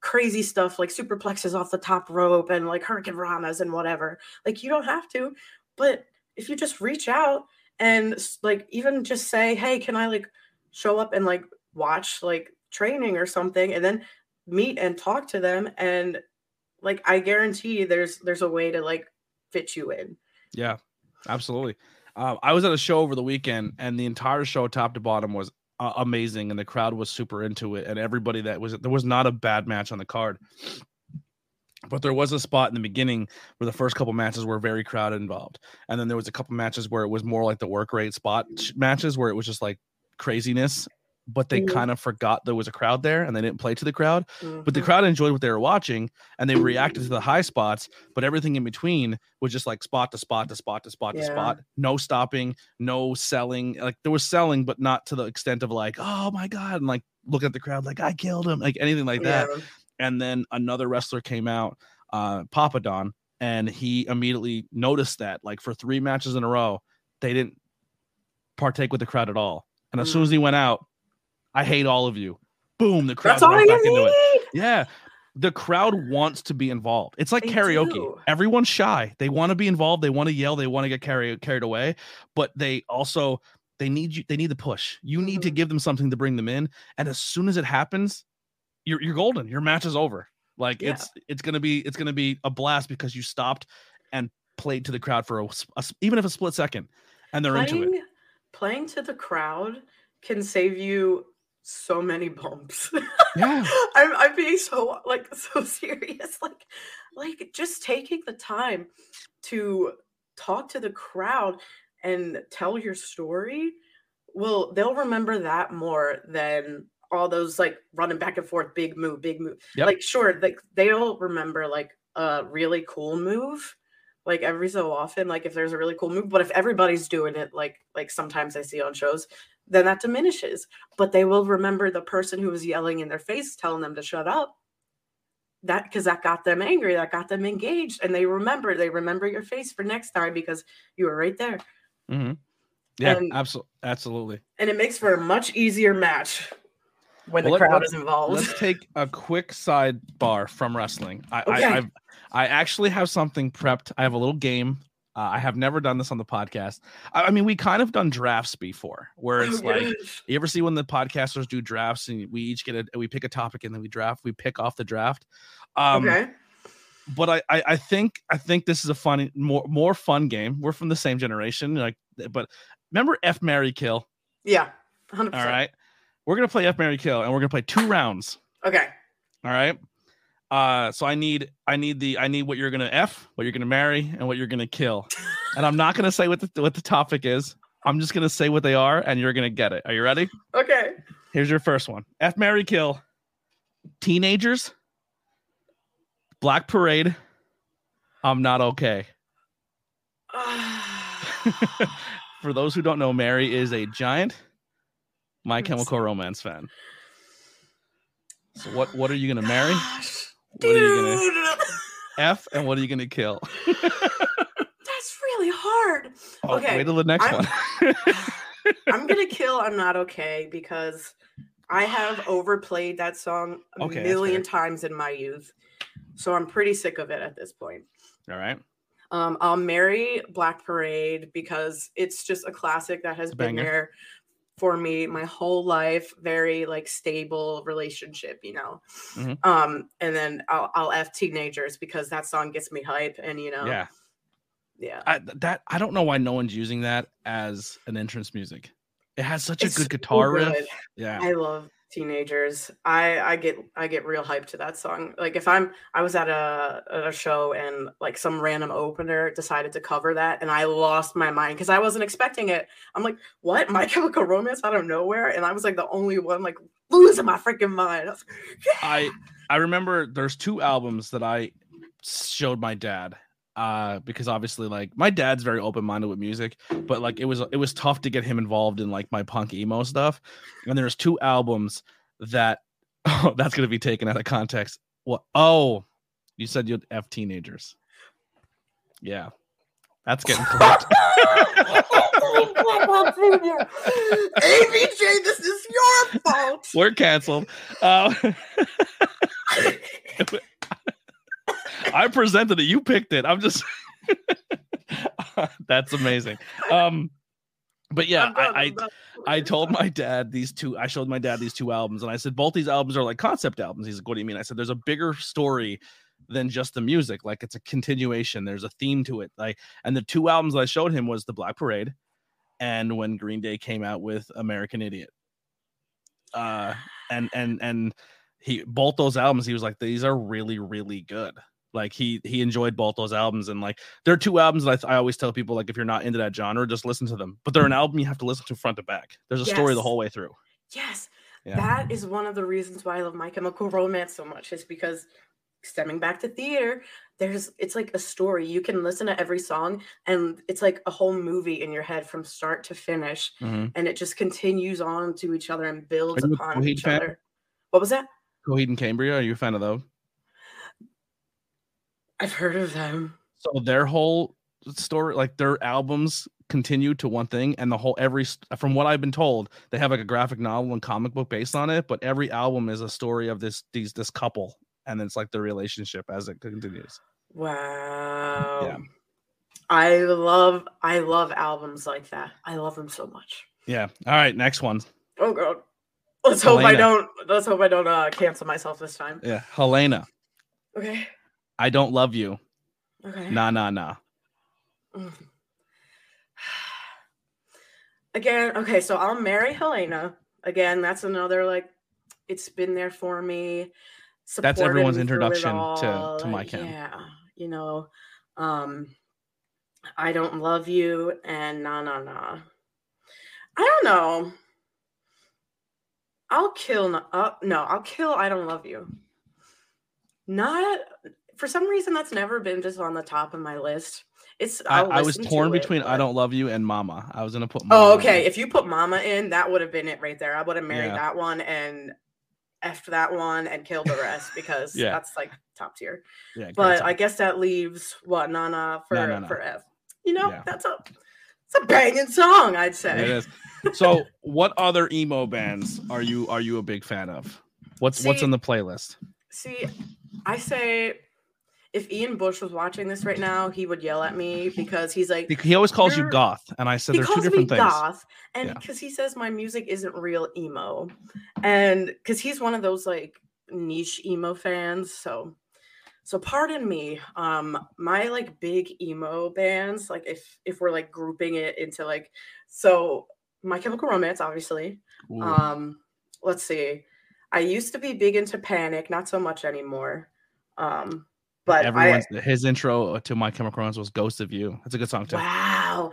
crazy stuff like superplexes off the top rope and like hurricanranas and whatever. Like you don't have to but if you just reach out and like even just say hey can i like show up and like watch like training or something? and then meet and talk to them and like i guarantee there's there's a way to like fit you in Yeah, absolutely. Um, I was at a show over the weekend, and the entire show, top to bottom, was uh, amazing, and the crowd was super into it, and everybody that was there was not a bad match on the card. But there was a spot in the beginning where the first couple matches were very crowded involved, and then there was a couple matches where it was more like the work rate spot matches where it was just like craziness. But they Mhm. kind of forgot there was a crowd there, and they didn't play to the crowd but the Mhm. crowd enjoyed what they were watching and they reacted to the high spots but everything in between was just like spot to spot to spot to spot to spot no stopping no selling like there was selling but not to the extent of like oh my god and like looking at the crowd like i killed him like anything like that Yeah. and then another wrestler came out uh papa don and he immediately noticed that like for three matches in a row they didn't partake with the crowd at all and as soon Mm. as he went out i hate all of you boom the crowd that's all back into it yeah. The crowd wants to be involved. It's like They karaoke. do. Everyone's shy. They want to be involved. They want to yell. They want to get carried carried away, but they also they need you they need the push. You need to Mhm. give them something to bring them in. And as soon as it happens, you're you're golden. Your match is over. Like Yeah. it's it's going to be it's to be a blast because you stopped and played to the crowd for a even if a split second and they're into it. playing playing to the crowd can save you so many bumps Yeah. I'm, I'm being so like so serious like like just taking the time to talk to the crowd and tell your story Well, they'll remember that more than all those like running back and forth big move big move Yep. like sure like they'll remember like a really cool move like every so often like if there's a really cool move but if everybody's doing it like like sometimes i see on shows then that diminishes but they will remember the person who was yelling in their face telling them to shut up that because that got them angry that got them engaged and they remember they remember your face for next time because you were right there hmm Yeah, And- absolutely. Absolutely. and it makes for a much easier match when Well, the crowd is involved Let's take a quick sidebar from wrestling. I, Okay. I I've, I actually have something prepped. I have a little game. Uh, I have never done this on the podcast. I, I mean, we kind of done drafts before, where it's Oh, like gosh. you ever see when the podcasters do drafts and we each get a we pick a topic and then we draft. We pick off the draft. Um, okay But I, I I think I think this is a fun more more fun game. We're from the same generation, like. But remember F Mary Kill. yeah 100% All right, we're gonna play F Mary Kill, and we're gonna play two rounds. okay All right. Uh, so I need I need the I need what you're gonna F, what you're gonna marry, and what you're gonna kill. and I'm not gonna say what the what the topic is. I'm just gonna say what they are, and you're gonna get it. Are you ready? okay Here's your first one: F, marry, kill. Teenagers, Black Parade. I'm not okay. For those who don't know, Mary is a giant My Chemical. Romance fan. So what what are you gonna marry? Gosh, What are you gonna dude, F and what are you gonna kill? that's really hard. Oh, Okay, wait till the next I'm- one. I'm gonna kill I'm not okay because I have overplayed that song a Okay, million times in my youth. So I'm pretty sick of it at this point. All right. Um, I'll marry Black Parade because it's just a classic that has a been banger. there for me my whole life. Very like stable relationship, you know. Mhm. Um, and then I'll I'll F teenagers because that song gets me hype, and you know, Yeah. yeah. I, that I don't know why no one's using that as an entrance music. It has such It's a good so guitar riff. Yeah. I love teenagers. I I get I get real hyped to that song. Like if I'm I was at a at a show and like some random opener decided to cover that and I lost my mind because I wasn't expecting it. I'm like, what? My Chemical Romance out of nowhere, and I was like the only one like losing my freaking mind. I like, yeah. I I remember there's two albums that I showed my dad uh because obviously like my dad's very open-minded with music but like it was it was tough to get him involved in like my punk emo stuff and there's two albums that oh that's going to be taken out of context. What oh you said you'd f teenagers. Yeah that's getting clipped ABJ, this is your fault. we're canceled. Uh, I presented it. You picked it. I'm just. That's amazing. Um, but yeah, I. I I told my dad these two. I showed my dad these two albums, and I said both these albums are like concept albums. He's like, "What do you mean?" I said, "There's a bigger story than just the music. Like it's a continuation. There's a theme to it. Like, and the two albums I showed him was the Black Parade, and when Green Day came out with American Idiot. Uh, and and and he both those albums. He was like, "These are really really good." Like he he enjoyed both those albums, and like there are two albums that I, I always tell people like if you're not into that genre, just listen to them. But they're an album you have to listen to front to back. There's a story the whole way through. Yes, Yeah. that is one of the reasons why I love My Chemical Romance so much. Is because stemming back to theater, there's it's like a story. You can listen to every song, and it's like a whole movie in your head from start to finish, Mhm. and it just continues on to each other and builds Are you a upon each fan? other. What was that? Coheed and Cambria, are you a fan of those? I've heard of them. So their whole story, like their albums, continue to one thing, and the whole every from what I've been told, they have like a graphic novel and comic book based on it. But every album is a story of this these this couple, and it's like their relationship as it continues. Wow. Yeah. I love I love albums like that. I love them so much. Yeah. All right. Next one. Oh god. Let's hope I don't let's hope I don't uh cancel myself this time. Yeah. Helena. Okay. I don't love you. Okay. Nah, nah, nah. Again, okay, so I'll marry Helena. Again, that's another like it's been there for me. That's everyone's me introduction to- to my chem. Yeah, you know, um, I don't love you, and nah, nah, nah. I don't know. I'll kill. no- Uh, no, I'll kill. I don't love you. Not for some reason. That's never been just on the top of my list. It's. I, I'll was listen to torn it, between I don't love you and Mama. I was gonna put. Oh, Mama okay. in. If you put Mama in, that would have been it right there. I would have married Yeah. that one and effed that one and killed the rest because Yeah. that's like top tier. Yeah, But. I guess that leaves what Nana for No, no, no. for F. You know, Yeah. that's a it's a banging song, I'd say. It is. So, what other emo bands are you are you a big fan of? What's what's in the playlist? See, I say if Ian Bush was watching this right now, he would yell at me because he's like He- always calls you goth, and I said he there's two calls me different things. goth, and Yeah. because he says my music isn't real emo, and because he's one of those like niche emo fans, so so pardon me. Um, my like big emo bands, like if if we're like grouping it into like so My Chemical Romance, obviously. Ooh. Um, let's see. I used to be big into Panic, not so much anymore. Um, but I, Everyone's his intro to My Chemical Romance was "Ghost of You." That's a good song too. wow,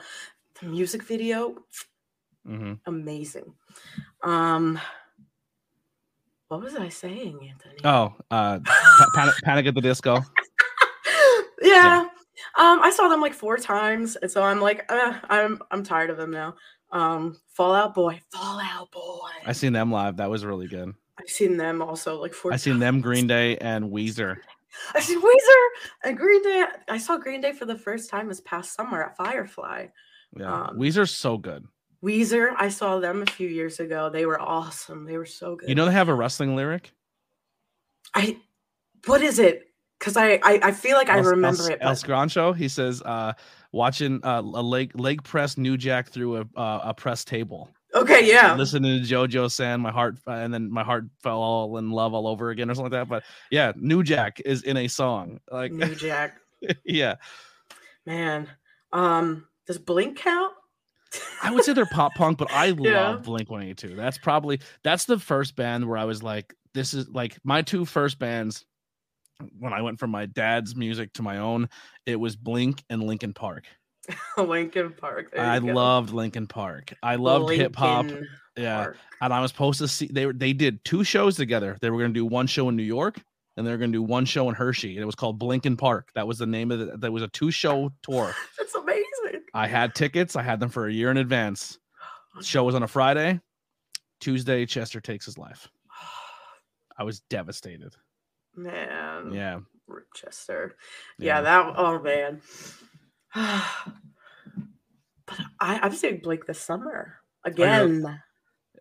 the music video hmm amazing. Um What was I saying, Anthony? Oh, uh, Panic, Panic at the Disco. yeah. Um, I saw them like four times, and so I'm like, uh, I'm I'm tired of them now. Um, Fall Out Boy, Fall Out Boy. I seen them live. That was really good. I've seen them also like four. I seen them Green Day and Weezer. I've seen Weezer and Green Day. I saw Green Day for the first time this past summer at Firefly. Yeah, Um, Weezer's so good. Weezer, I saw them a few years ago. They were awesome. They were so good. You know they have a wrestling lyric. I what is it? Because I, I I feel like I remember El, it. El But Scrancho. He says, uh, watching uh, a leg leg press New Jack through a uh, a press table. Okay, yeah. Listening to JoJo San, my heart, uh, and then my heart fell all in love all over again, or something like that. But yeah, New Jack is in a song. Like, New Jack. yeah, Man. Um, does Blink count? I would say they're pop punk, but I Yeah. love Blink 182. That's probably that's the first band where I was like, this is like my two first bands when I went from my dad's music to my own, it was Blink and Linkin Park. Linkin Park. I go. loved Linkin Park. I loved hip hop. Yeah. Park. And I was supposed to see they were they did two shows together. They were gonna do one show in New York and they were gonna do one show in Hershey. And it was called Blinkin Park. That was the name of it. That was a two-show tour. That's amazing. I had tickets, I had them for a year in advance. Show was on a Friday. Tuesday, Chester takes his life. I was devastated. Man. Yeah. Chester. Yeah. Yeah, that oh man. but I, I'm seeing Blink this summer again.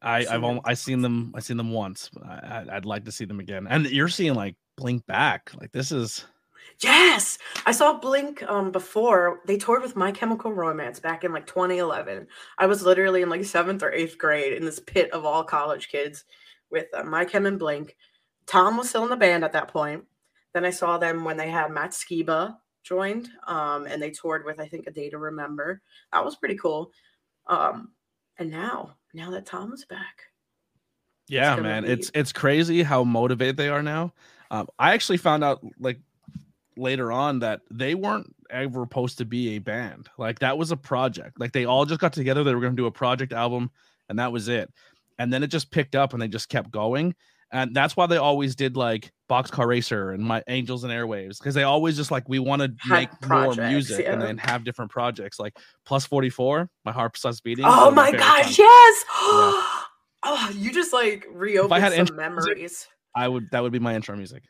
I, Seen I've only, I seen them I seen them once. But I, I, I'd like to see them again. And you're seeing like Blink back. Like this is Yes, I saw Blink um before they toured with My Chemical Romance back in like 2011. I was literally in like seventh or eighth grade in this pit of all college kids with uh, My Chem and Blink. Tom was still in the band at that point. Then I saw them when they had Matt Skiba joined, um, and they toured with I think A Day to Remember. That was pretty cool. Um, and now, now that Tom's back, Yeah, gonna man, be- it's it's crazy how motivated they are now. Um, I actually found out like later on that they weren't ever supposed to be a band. Like that was a project. Like they all just got together. They were going to do a project album, and that was it. And then it just picked up, and they just kept going. And that's why they always did like Boxcar Racer and My Angels and Airwaves because they always just like we want to make more projects, music and then have different projects. Like Plus Forty Four, My Heart Starts Beating. oh my gosh, song. yes! oh, you just like reopened i had some intro music- memories. I would that would be my intro music.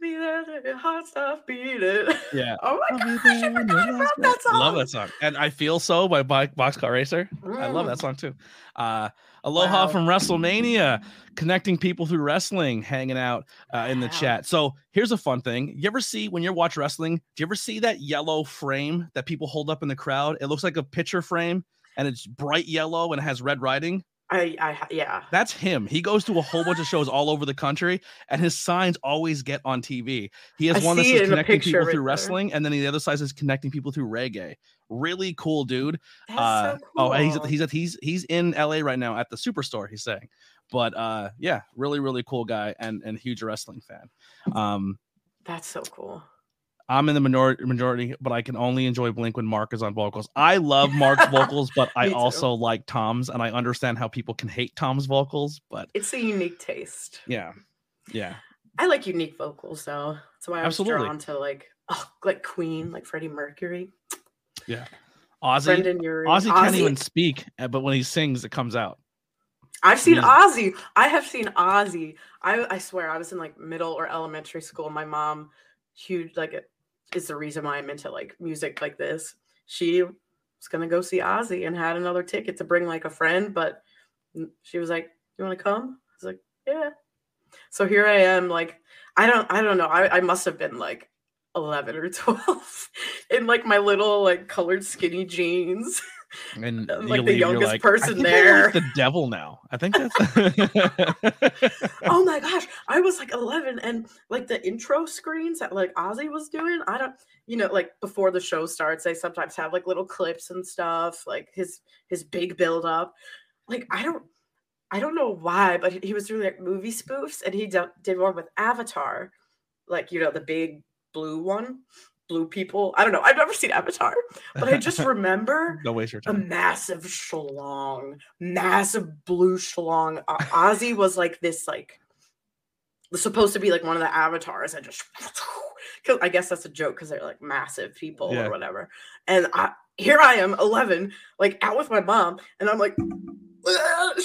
Be there your heart stop beating. Yeah. Oh my I'll gosh, I there forgot about that song. Love that song. And I Feel So by Boxcar Racer. I love Mm. that song too. Uh, Aloha Wow. from WrestleMania, connecting people through wrestling, hanging out uh, in the Wow. chat. So here's a fun thing. You ever see when you watch wrestling, do you ever see that yellow frame that people hold up in the crowd? It looks like a picture frame and it's bright yellow and it has red writing. I, I, yeah. That's him. He goes to a whole bunch of shows all over the country, and his signs always get on TV. He has I one that see it says connecting people right through there. wrestling, and then the other side is connecting people through reggae. Really cool, dude. That's Uh, so cool. Oh, he's he's he's he's in LA right now at the Superstore. He's saying, but uh, yeah, really really cool guy and and huge wrestling fan. Um, That's so cool. I'm in the minority majority, but I can only enjoy Blink when Mark is on vocals. I love Mark's vocals, but I also like Tom's, and I understand how people can hate Tom's vocals. But It's a unique taste. yeah, yeah. I like unique vocals though. That's why I was Absolutely. drawn to like oh, like Queen, like Freddie Mercury, Yeah, Ozzy, Brendon Urie. Ozzy can't even speak, uh, but when he sings, it comes out. I've seen. Ozzy. I have seen Ozzy. I I swear I was in like middle or elementary school. My mom, huge like is the reason why I'm into like music like this. She was gonna go see Ozzy and had another ticket to bring like a friend, but she was like, "You want to come?" I was like, "Yeah." So here I am. Like I don't I don't know. I I must have been like. 11 or 12 in like my little like colored skinny jeans And I'm you like the leave, youngest like, person there." like the devil now. I think that's. oh my gosh i was like 11 and like the intro screens that like ozzy was doing i don't you know like before the show starts they sometimes have like little clips and stuff like his his big build up like i don't i don't know why but he- was doing like movie spoofs and he did one with avatar like you know the big blue one blue people i don't know i've never seen avatar but i just remember Don't waste your a massive schlong, massive blue schlong. O- Ozzy was like this, like supposed to be like one of the avatars and just because I guess that's a joke because they're like massive people Yeah. or whatever. And I here I am, 11, like out with my mom, and I'm like,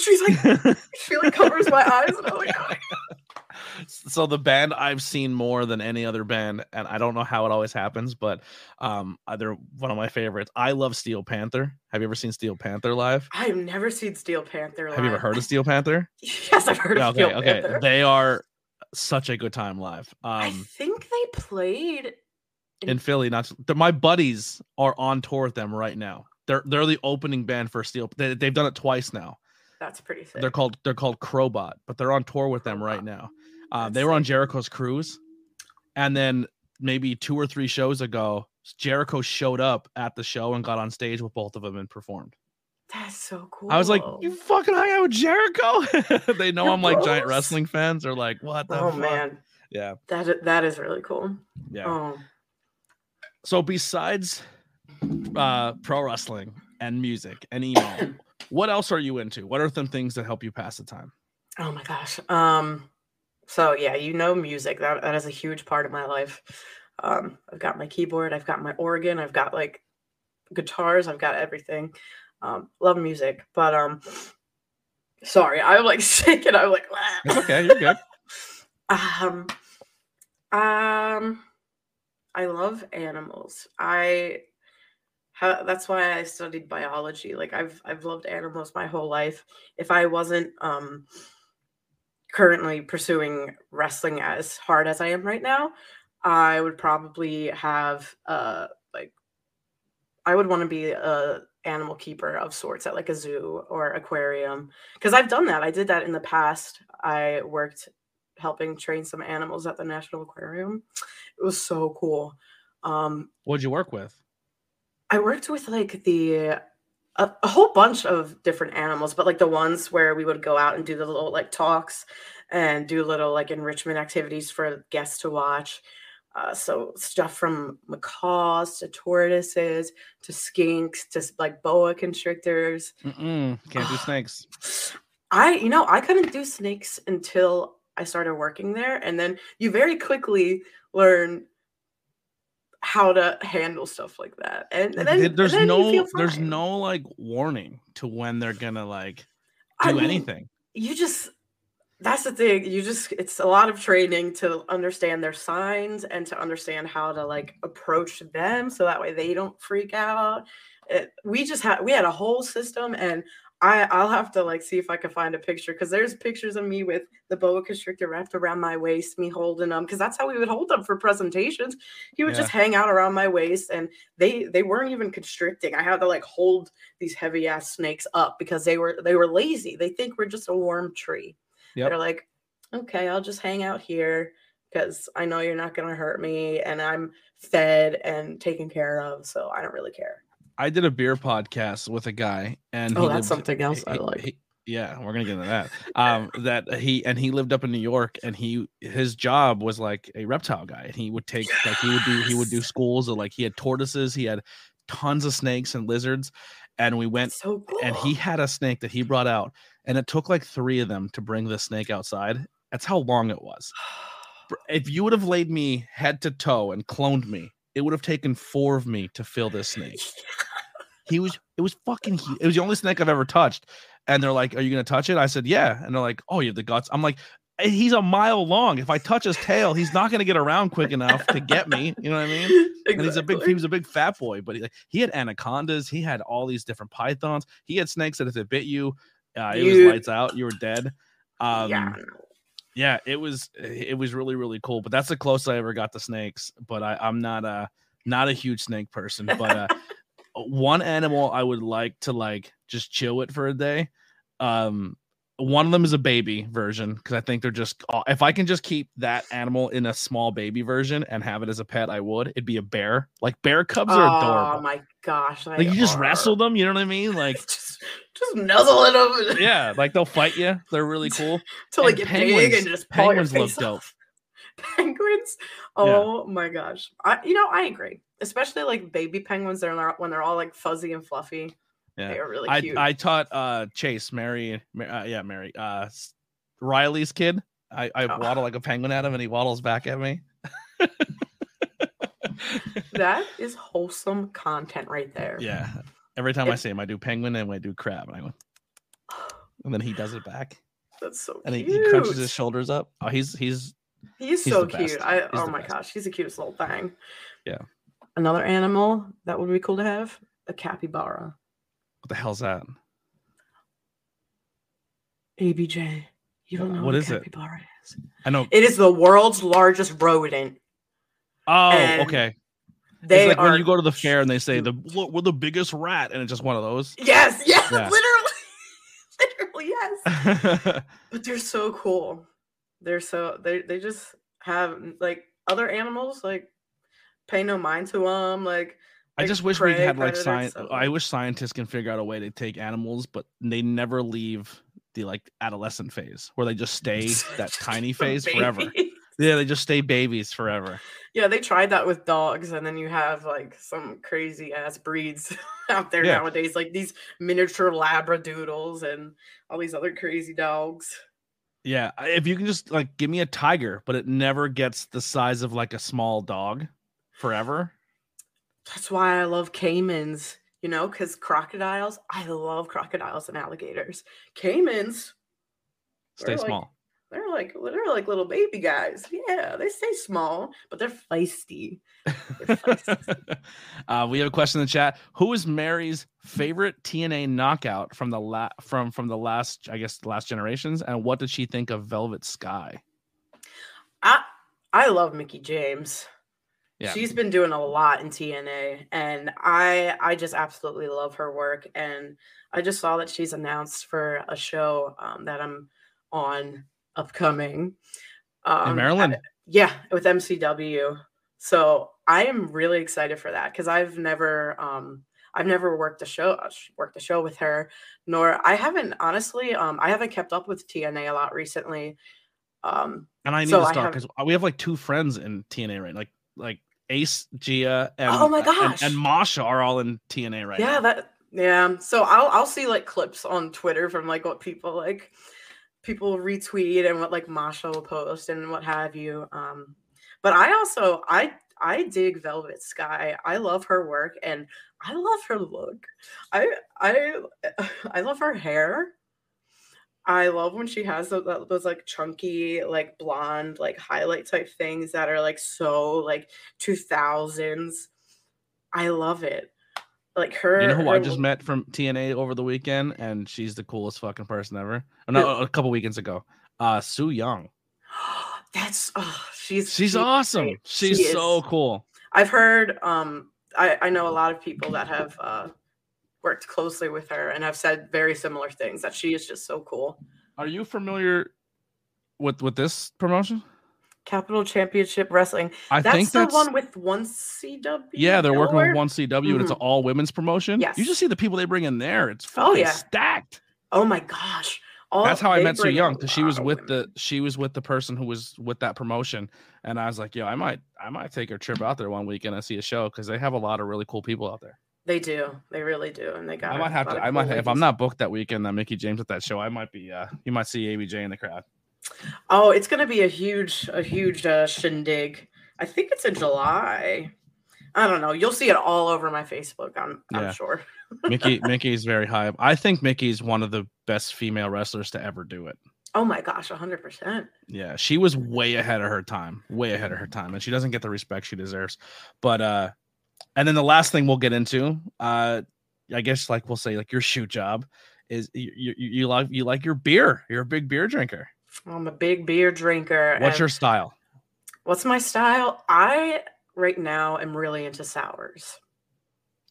she's like, she like covers my eyes, and I'm like, "Oh so the band I've seen more than any other band, and I don't know how it always happens, but um, uh, they're one of my favorites. I love Steel Panther. Have you ever seen Steel Panther live? I've never seen Steel Panther. Live. Have you ever heard of Steel Panther? Yes, I've heard Yeah, of okay, Steel okay. Panther. They are such a good time live. I Um, think they played. in Philly, not they're- my buddies are on tour with them right now. They're they're the opening band for Steel. They, they've done it twice now. That's pretty sick. They're called they're called Crowbot, but they're on tour with them right now. That's they were on. Jericho's cruise, and then maybe two or three shows ago, Jericho showed up at the show and got on stage with both of them and performed. That's so cool. I was like, "You fucking hung out with Jericho?" they know You're I'm like giant wrestling fans. They're like, "What the oh fuck?" man, Yeah, that that is really cool. yeah. Oh, So besides uh pro wrestling and music and emo, what else are you into? What are some things that help you pass the time? oh my gosh. Um, so yeah, you know, music that that is a huge part of my life. Um, I've got my keyboard, I've got my organ, I've got like guitars, I've got everything. Um, love music, but um, sorry, I'm like sick and I'm like, It's okay, you're good. Um, um, I love animals. I ha- that's why I studied biology. Like I've I've loved animals my whole life. If I wasn't um currently pursuing wrestling as hard as I am right now, I would probably have uh like I would want to be a animal keeper of sorts at like a zoo or aquarium because I've done that. I did that in the past. I worked helping train some animals at the National Aquarium. It was so cool. Um, What'd you work with? I worked with like the a, a whole bunch of different animals, but like the ones where we would go out and do the little like talks and do little like enrichment activities for guests to watch. Uh, so stuff from macaws to tortoises to skinks to like boa constrictors. Mm-mm, can't do snakes. I, you know, I couldn't do snakes until I started working there. And then you very quickly learn how to handle stuff like that. And, and then, there's and then no there's no like warning to when they're gonna like I do mean, anything. You just, that's the thing. You just, it's a lot of training to understand their signs and to understand how to like approach them so that way they don't freak out. It, we just had, we had a whole system and I, I'll have to like see if I can find a picture because there's pictures of me with the boa constrictor wrapped around my waist, me holding them because that's how we would hold them for presentations. He would Yeah. just hang out around my waist, and they they weren't even constricting. I had to like hold these heavy ass snakes up because they were they were lazy. They think we're just a warm tree. Yep. They're like, okay, I'll just hang out here because I know you're not gonna hurt me, and I'm fed and taken care of, so I don't really care. I did a beer podcast with a guy, and Oh, he that's lived- something else I like. he- yeah, we're gonna get into that. Um, that he and he lived up in New York, and he his job was like a reptile guy, and he would take like he would do he would do schools of like he had tortoises, he had tons of snakes and lizards, and we went so cool. and he had a snake that he brought out, and it took like three of them to bring the snake outside. That's how long it was. If you would have laid me head to toe and cloned me, it would have taken four of me to fill this snake. He was it was fucking hu- it was the only snake I've ever touched. And they're like, Are you gonna touch it? I said, Yeah. And they're like, Oh, you have the guts. I'm like, "Eh, he's a mile long. If I touch his tail, he's not gonna get around quick enough to get me. You know what I mean? And he's a big he was a big fat boy, but he, he had anacondas, he had all these different pythons, he had snakes that if it bit you, uh, it was lights out, you were dead. Um yeah. Yeah it was it was really really cool but that's the closest i ever got to snakes but I, i'm not a not a huge snake person but uh one animal i would like to like just chill with for a day um one of them is a baby version because i think they're just uh, if i can just keep that animal in a small baby version and have it as a pet i would it'd be a bear like bear cubs are Oh adorable Oh my gosh! like you just wrestle them. you know what i mean like just just nuzzle at them. yeah like they'll fight you they're really cool till like get big penguins- and just pull your penguins look face dope. off. Penguins. Oh my gosh! I you know I agree, especially like baby penguins. They're when they're all like fuzzy and fluffy. Yeah. They are really I, cute. I taught uh Chase, Mary, Ma- uh, yeah, Mary, uh Riley's kid. I, I Oh. waddle like a penguin at him, and he waddles back at me. That is wholesome content right there. Yeah. Every time I see him, I do penguin and I do crab, and I go, and then he does it back, That's so cute. and he, crunches his shoulders up. Oh, he's he's He's, he's so cute. I He's oh my best. gosh, he's the cutest little thing. Yeah. Another animal that would be cool to have a capybara. What the hell's that? ABJ. You don't know what what, a is it? capybara is? I know. It is the world's largest rodent. Oh, and okay. They it's like are when you go to the fair and they say the we're the biggest rat, and it's just one of those. Yes, yes, Yeah. literally. literally, yes. But they're so cool. They're so they they just have like other animals like pay no mind to them like I just wish we had like science. I wish scientists can figure out a way to take animals, but they never leave the like adolescent phase where they just stay that tiny phase forever. Yeah, they just stay babies forever. Yeah, they tried that with dogs, and then you have like some crazy ass breeds out there Yeah. nowadays, like these miniature labradoodles and all these other crazy dogs. Yeah, if you can just like give me a tiger, but it never gets the size of like a small dog forever. That's why I love caimans, you know, because crocodiles, I love crocodiles and alligators. Caimans, Stay like- small. they're like they're like little baby guys. Yeah, they stay small, but they're feisty. They're feisty. uh, we have a question in the chat. Who is Mary's favorite TNA knockout from the la- from from the last, I guess, the last generations, and what did she think of Velvet Sky? I I love Mickie James. Yeah. She's been doing a lot in TNA and I I just absolutely love her work and I just saw that she's announced for a show um, that I'm on upcoming. Um, in Maryland. I- yeah, with MCW. So I am really excited for that because I've never um I've never worked a show uh, worked a show with her, nor I haven't honestly um I haven't kept up with TNA a lot recently. Um and I need so to start because we have like two friends in TNA right, like like Ace, Gia, and Oh my and- gosh. and, Masha are all in TNA right yeah now. that yeah so i'll i'll see like clips on twitter from like what people like people retweet and what like masha will post and what have you um but i also i i dig velvet sky i love her work and i love her look i i i love her hair I love when she has those, those like chunky, like blonde, like highlight type things that are like so like 2000s. I love it. Like her. You know who I just met from TNA over the weekend, and she's the coolest fucking person ever. Oh, no, a couple weekends ago. Uh, Su Yung. That's oh, she's She's awesome. She's She so cool. I've heard. Um, I I know a lot of people that have uh worked closely with her and have said very similar things. That she is just so cool. Are you familiar with with this promotion? Capital Championship Wrestling. I That's think the that's one with one CW. yeah. They're working with one CW, and it's an Mhm. all women's promotion. Yes. You just see the people they bring in there. It's Oh, yeah. stacked. Oh my gosh. All, That's how I met Su Yung because she was with the she was with the person who was with that promotion, and I was like, yo, I might I might take a trip out there one weekend and see a show because they have a lot of really cool people out there. They do. They really do. And they got. I might have to. I cool might if I'm not booked that weekend that Mickie James at that show. I might be. uh You might see ABJ in the crowd. Oh, it's gonna be a huge, a huge uh, shindig. I think it's in July. I don't know. You'll see it all over my Facebook. I'm, I'm Yeah. sure. Mickie Mickie's very high. I think Mickie's one of the best female wrestlers to ever do it. Oh my gosh, hundred percent. Yeah, she was way ahead of her time, way ahead of her time, and she doesn't get the respect she deserves. But uh, and then the last thing we'll get into, uh, I guess like we'll say like your shoot job is you you, you like you like your beer. You're a big beer drinker. I'm a big beer drinker. What's your style? What's my style? I right now am really into sours.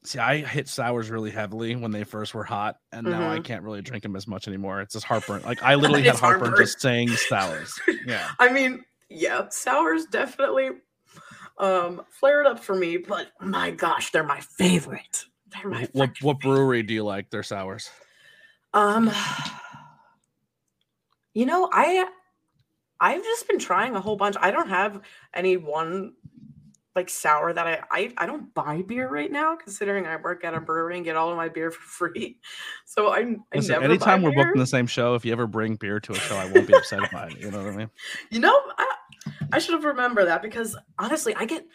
See, I hit sours really heavily when they first were hot, and now I Mhm. can't really drink them as much anymore. It's just heartburn. Like I literally had heartburn, heartburn. just saying sours. Yeah. I mean, yeah, sours definitely um flared up for me, but my gosh, they're my favorite. They're my Wh- What what favorite. brewery do you like their sours? Um, you know, I I've just been trying a whole bunch. I don't have any one like sour that I, I I don't buy beer right now, considering I work at a brewery and get all of my beer for free. So I'm I Listen, never anytime we're beer. booking the same show, if you ever bring beer to a show, I won't be upset about it. You know what I mean? You know, I, I should have remembered that because honestly, I get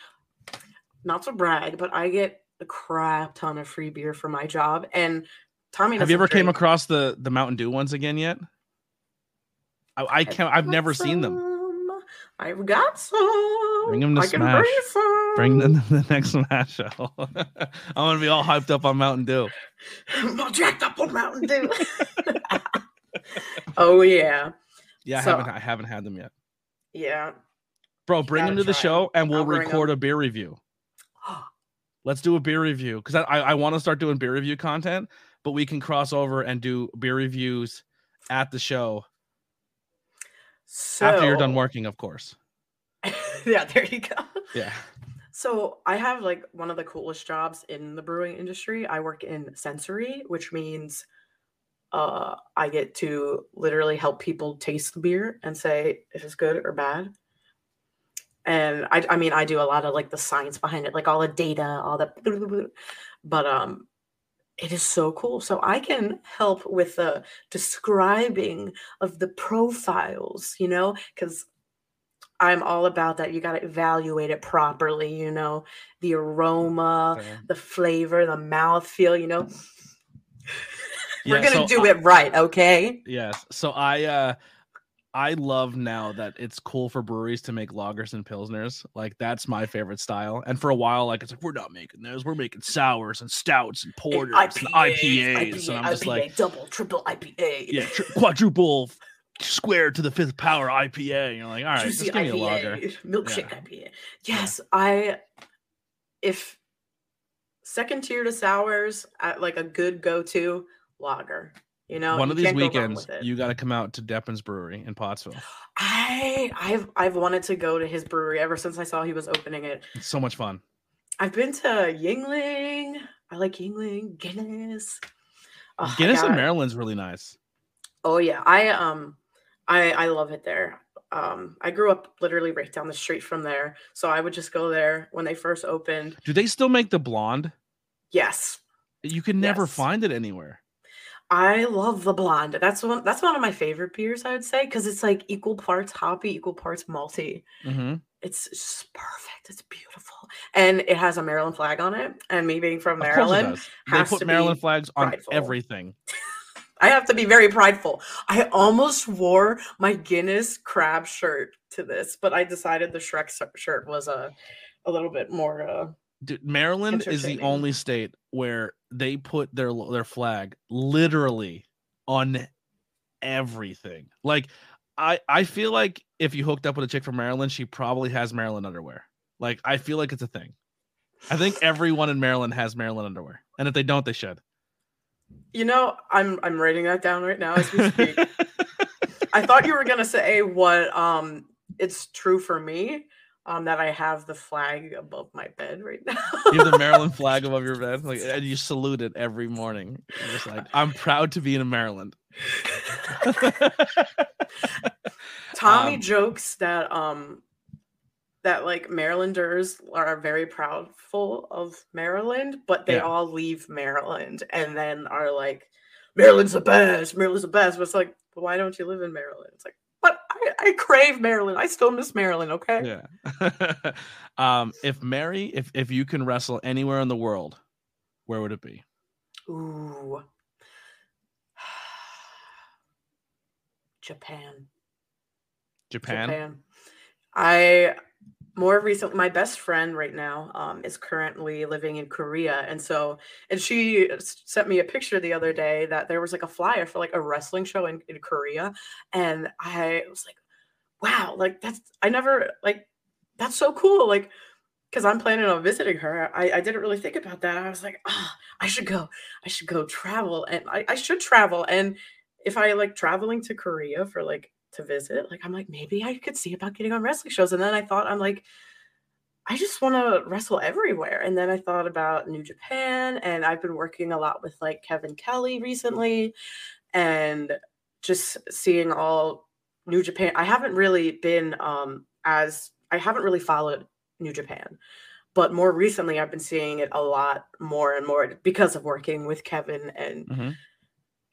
not to brag, but I get a crap ton of free beer for my job. And Tommy, Have you ever came across the the Mountain Dew ones again yet? I, I can't. I've never seen them. I've got some. Bring them to I can Smash. bring some. Bring them to the next Smash show. I'm gonna be all hyped up on Mountain Dew. I'm all jacked up on Mountain Dew. oh yeah, Yeah, I So- haven't. I haven't had them yet, yeah. Bro. Bring them gotta the show, and we'll record a beer review. Let's do a beer review because I, I, I want to start doing beer review content, but we can cross over and do beer reviews at the show So after you're done working, of course. yeah, there you go. Yeah. So I have like one of the coolest jobs in the brewing industry. I work in sensory, which means uh, I get to literally help people taste the beer and say if it's good or bad. And I, I mean, I do a lot of like the science behind it, like all the data, all the, but um, it is so cool. So I can help with the describing of the profiles, you know, because I'm all about that. You got to evaluate it properly, you know, the aroma, Okay. the flavor, the mouth feel, you know. We're gonna so do it right, okay? Yes. So I uh I love now that it's cool for breweries to make lagers and pilsners. Like that's my favorite style. And for a while, like it's like we're not making those. We're making sours and stouts and porters and IPAs. and I'm just like, double, triple IPA. yeah, tri- quadruple squared to the fifth power IPA. And you're like, all right, Juicy just give me a IPA, lager. milkshake IPA. Yes, I if second tier to sours at like a good go-to lager. You know, One of these go weekends, you got to come out to Deppin's Brewery in Pottsville. I I've I've wanted to go to his brewery ever since I saw he was opening it. It's so much fun. I've been to Yuengling. I like Yuengling, Guinness. Oh, Guinness in Maryland's really nice. Oh yeah, I um, I I love it there. Um, I grew up literally right down the street from there, so I would just go there when they first opened. Do they still make the blonde? Yes, You can never Yes. find it anywhere. I love the blonde. That's one. That's one of my favorite beers. I would say because it's like equal parts hoppy, equal parts malty. hmm It's just perfect. It's beautiful, and it has a Maryland flag on it. And me being from Of course it Maryland. They put Maryland flags on prideful. everything. I have to be very prideful. I almost wore my Guinness crab shirt to this, but I decided the Shrek shirt was a a little bit more. Uh, Dude, Maryland is the only state where they put their their flag literally on everything. Like I I feel like if you hooked up with a chick from Maryland, she probably has Maryland underwear. Like I feel like it's a thing. I think everyone in Maryland has Maryland underwear, and if they don't, they should. you know, I'm I'm writing that down right now as we speak. I thought you were gonna say what um it's true for me. Um, that I have the flag above my bed right now. you have the Maryland flag above your bed, like, and you salute it every morning. You're just like, I'm proud to be in Maryland. Tommy Um, jokes that um that like Marylanders are very proudful of Maryland, but they Yeah. all leave Maryland and then are like, Maryland's the best, Maryland's the best. But it's like, why don't you live in Maryland? It's like, but I, I crave Maryland. I still miss Maryland, okay? Yeah. um, if Mary, if if you can wrestle anywhere in the world, where would it be? Ooh. Japan. Japan. Japan. I more recently, my best friend right now um, is currently living in Korea, and so and she sent me a picture the other day that there was like a flyer for like a wrestling show in, in Korea, and I was like, wow, like that's I never like that's so cool, like because I'm planning on visiting her. I, I didn't really think about that. I was like, ah, I should go. I should go travel, and I, I should travel. And if I like traveling to Korea for like to visit, like I'm like maybe I could see about getting on wrestling shows. And then I thought I'm like, I just want to wrestle everywhere. And then I thought about New Japan, and I've been working a lot with like Kevin Kelly recently, and just seeing all New Japan. I haven't really been um as I haven't really followed New Japan. but more recently I've been seeing it a lot more and more because of working with Kevin and Mhm.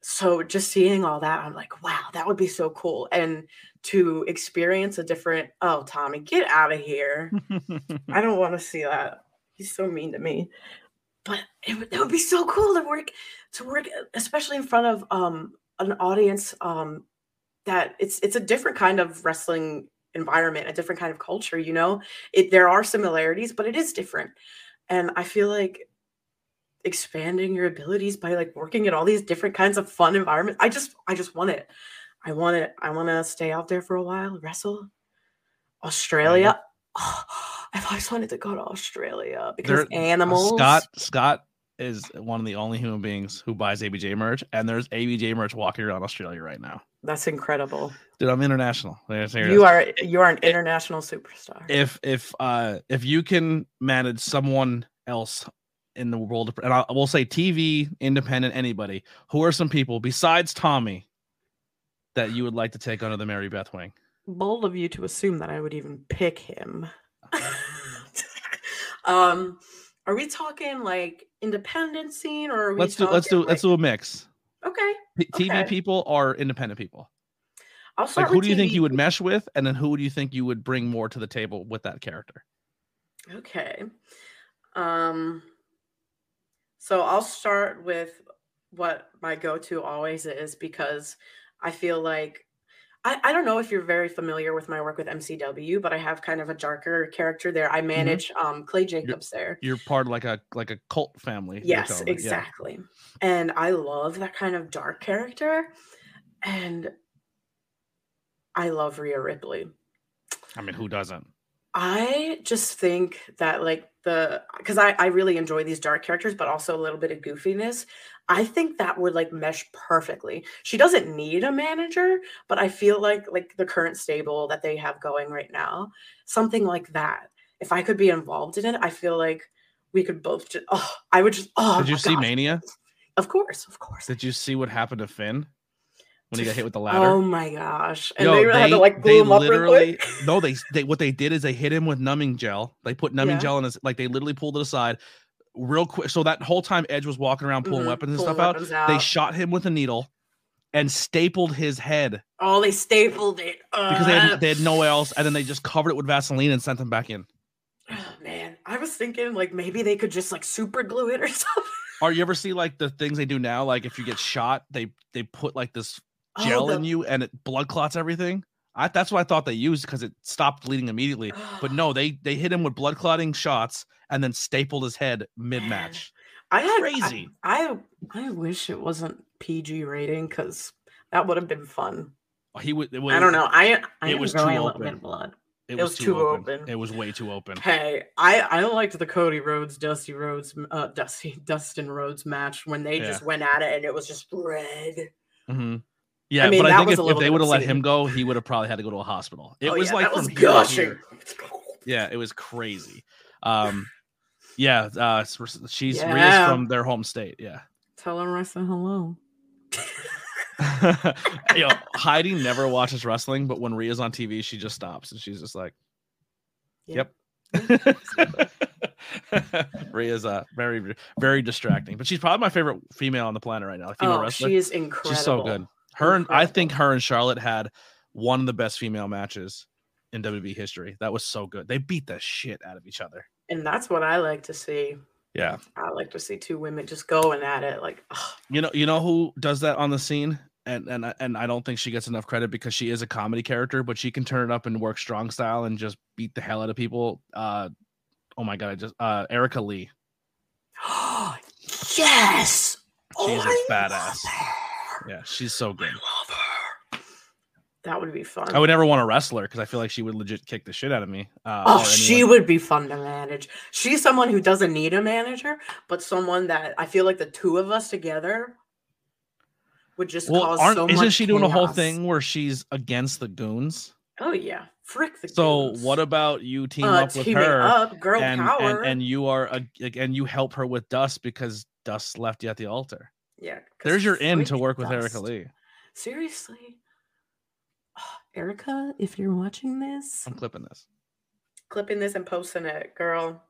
So just seeing all that I'm like wow that would be so cool and to experience a different oh Tommy get out of here. I don't want to see that. He's so mean to me. But it would, that would be so cool to work to work especially in front of um an audience um that it's it's a different kind of wrestling environment a different kind of culture you know? It there are similarities but it is different. And i feel like expanding your abilities by like working in all these different kinds of fun environments. I just i just want it. I want it. I want to stay out there for a while wrestle australia. Oh, i've always wanted to go to australia because There- animals Scott Scott is one of the only human beings who buys ABJ merch, and there's ABJ merch walking around Australia right now. that's incredible. Dude, I'm international. There's- there it you are you are an international superstar. If if uh if you can manage someone else in the world of, and I will say TV, independent, anybody, who are some people besides Tommy that you would like to take under the Mary Beth wing? bold of you to assume that I would even pick him. um, are we talking like independent scene or are we Let's do let's do talking, let's do a mix. Okay, TV Okay. people are independent people. I'll Like start. who with do you think you would mesh with, and then who do you think you would bring more to the table with that character? Okay. Um. So I'll start with what my go-to always is because I feel like I, I don't know if you're very familiar with my work with MCW, but I have kind of a darker character there. I manage um Clay Jacobs there. You're part of like a like a cult family. Yes, me. Yeah. exactly. And I love that kind of dark character. And I love Rhea Ripley. I mean, who doesn't? I just think that like the because I, I really enjoy these dark characters, but also a little bit of goofiness. I think that would like mesh perfectly. She doesn't need a manager, but I feel like like the current stable that they have going right now, something like that. If I could be involved in it, I feel like we could both just oh I would just oh Did you see gosh. Mania? Of course, of course. Did you see what happened to Finn when he got hit with the ladder? Oh my gosh! And Yo, they, had to like glue him up real quick. no, they they what they did is they hit him with numbing gel. They put numbing Yeah. gel in his like they literally pulled it aside real quick. So that whole time Edge was walking around pulling Mhm, weapons and pulling stuff out, weapons they shot him with a needle and stapled his head oh, they stapled it because they had they had nowhere else, and then they just covered it with Vaseline and sent him back in. Oh man, I was thinking like maybe they could just like super glue it or something. Or you ever see like the things they do now? Like if you get shot, they they put like this Oh, gel the- in you and it blood clots everything. I that's what I thought they used because it stopped bleeding immediately. But no, they they hit him with blood clotting shots and then stapled his head mid match. I had crazy. I, I I wish it wasn't PG rating because that would have been fun. He would. I don't know. I I it was too growing a little open. blood. It, It was, was too, open. open. It was way too open. Hey, I I liked the Cody Rhodes Dusty Rhodes uh Dusty Dustin Rhodes match when they Yeah. just went at it and it was just red. hmm Yeah, mean, but I think if, if they would have let him go, he would have probably had to go to a hospital. It Oh, was yeah, like that was from here gushing. Yeah, it was crazy. Um, yeah, uh, she's Rhea's Yeah. from their home state. Yeah. Tell him I said hello. Yo, Heidi never watches wrestling, but when Rhea's on TV, she just stops and she's just like, Yep. Rhea's uh very very distracting, but she's probably my favorite female on the planet right now. Female Oh, wrestler. she is incredible. She's so good. Her and I think her and Charlotte had one of the best female matches in WWE history. That was so good. They beat the shit out of each other. And that's what I like to see. Yeah. I like to see two women just going at it. Like, ugh, You know, you know who does that on the scene? And and I- and I don't think she gets enough credit because she is a comedy character, but she can turn it up and work strong style and just beat the hell out of people. Uh oh my god, I just uh Erica Lee. yes. She's is a I badass. Yeah, she's so I good. love her. That would be fun. I would never want to wrestle her because I feel like she would legit kick the shit out of me. Uh, Oh, she would be fun to manage. She's someone who doesn't need a manager, but someone that I feel like the two of us together would just Well, cause so isn't she doing a whole thing where she's against the goons? Oh yeah, frick the. So goons. what about you team Uh, up with her up, girl and, power. and and you are a, and you help her with Dust because Dust left you at the altar. Yeah, There's your in to work with Erica. Lee. Seriously, Erica, if you're watching this, I'm clipping this. clipping this and posting it, girl.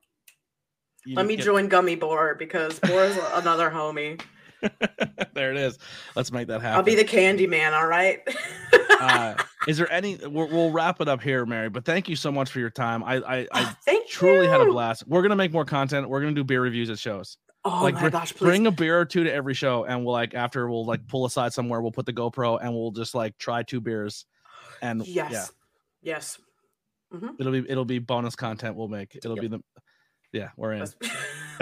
you Let me get- join Gummy Boar because Boar's another homie. there it is. Let's make that happen. I'll be the candy man, all right? uh, is there any? We'll, we'll wrap it up here, Mary. But thank you so much for your time. I I, I Thank truly had a blast. We're gonna make more content. We're gonna do beer reviews at shows. Oh like my gosh, please. bring a beer or two to every show, and we'll like after we'll like pull aside somewhere. We'll put the GoPro and we'll just like try two beers, and yes. yeah, Yes. Mhm. it'll be it'll be bonus content we'll make. It'll be the yeah we're in.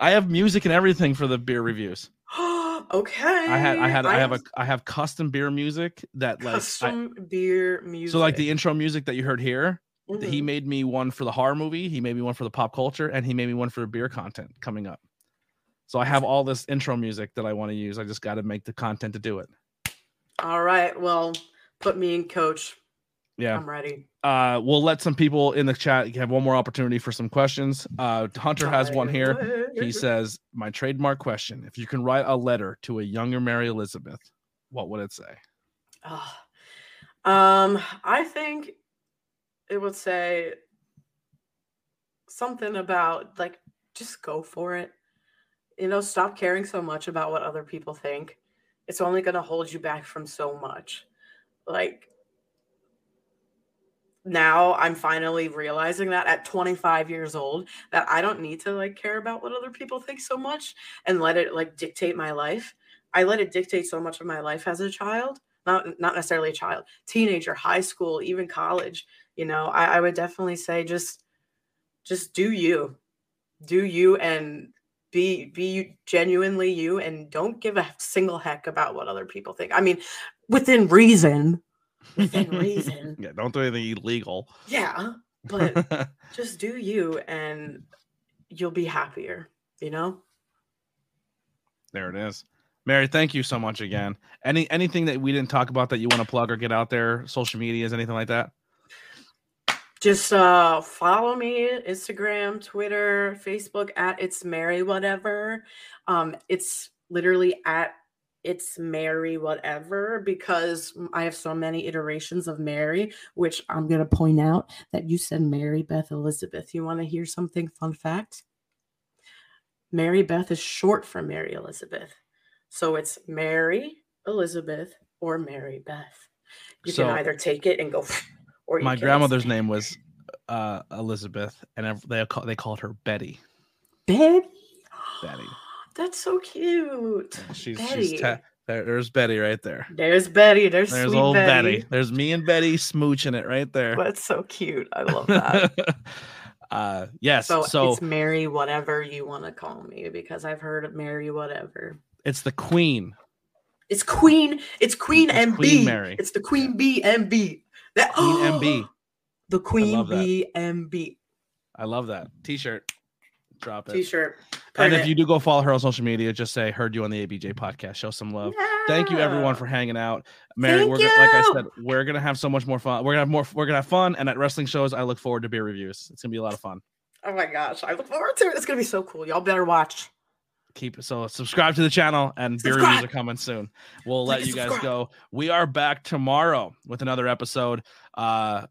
I have music and everything for the beer reviews. okay. I had I had I have a am have custom beer music that like I- custom beer music. so like the intro music that you heard here. He Mhm. made me one for the horror movie. He made me one for the pop culture, and he made me one for beer content coming up. So I have all this intro music that I want to use. I just got to make the content to do it. All right. Well, put me in coach. Yeah. I'm ready. Uh, we'll let some people in the chat have one more opportunity for some questions. Uh, Hunter has one here. He says, "My trademark question: If you can write a letter to a younger Mary Elizabeth, what would it say?" Ah. um, I think it would say something about like just go for it. You know, stop caring so much about what other people think. It's only going to hold you back from so much. Like now I'm finally realizing that at 25 years old that I don't need to like care about what other people think so much and let it like dictate my life. I let it dictate so much of my life as a child not not necessarily a child teenager high school even college you know I, I would definitely say just just do you do you and be be you- genuinely you and don't give a single heck about what other people think i mean within reason within reason Yeah, don't do anything illegal. yeah but just do you and you'll be happier you know there it is. Mary, thank you so much again. Any anything that we didn't talk about that you want to plug or get out there, social medias, anything like that? Just uh follow me instagram twitter facebook at it's mary whatever. Um it's literally at it's mary whatever because i have so many iterations of mary which i'm going to point out that you said mary beth elizabeth. You want to hear something fun fact? Mary beth is short for mary elizabeth. So it's mary elizabeth or mary beth. You So- can either take it and go or My grandmother's stay. name was uh, Elizabeth, and they call, they called her Betty. Betty. Betty. That's so cute. She's Betty. she's ta- there, there's Betty right there. There's Betty. There's, There's sweet old Betty. Betty. There's me and Betty smooching it right there. That's so cute. I love that. uh yes, so, so, it's Mary, whatever you want to call me, because I've heard of Mary, whatever. it's the Queen. It's Queen. It's Queen It's MB. Queen Mary. It's the Queen B MB. That Queen MB. The Queen love that. B MB I love that T-shirt. Drop it. T-shirt. And if it. you do go follow her on social media, just say heard you on the ABJ podcast. Show some love. Thank you everyone for hanging out. Mary, Thank we're gonna, like I said, we're gonna have so much more fun. We're gonna have more. We're gonna have fun, and at wrestling shows, I look forward to beer reviews. It's gonna be a lot of fun. Oh my gosh, I look forward to it. It's gonna be so cool. Y'all better watch. Keep so subscribe to the channel, and beer Subscribe. reviews are coming soon. We'll let you guys go. We are back tomorrow with another episode. Uh,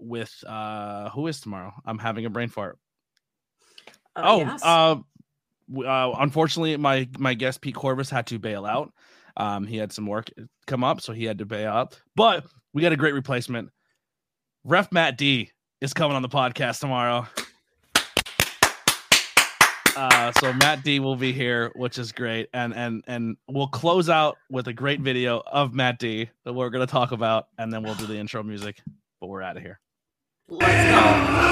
with uh, who is tomorrow? I'm having a brain fart. Uh, oh, yes. uh, uh, unfortunately, my my guest Pete Corvus had to bail out. Um, he had some work come up, so he had to bail out. But we got a great replacement. Ref Matt D is coming on the podcast tomorrow. Uh, so Matt D will be here, which is great, and and and we'll close out with a great video of Matt D that we're gonna talk about, and then we'll do the intro music. But we're out of here. Let's go.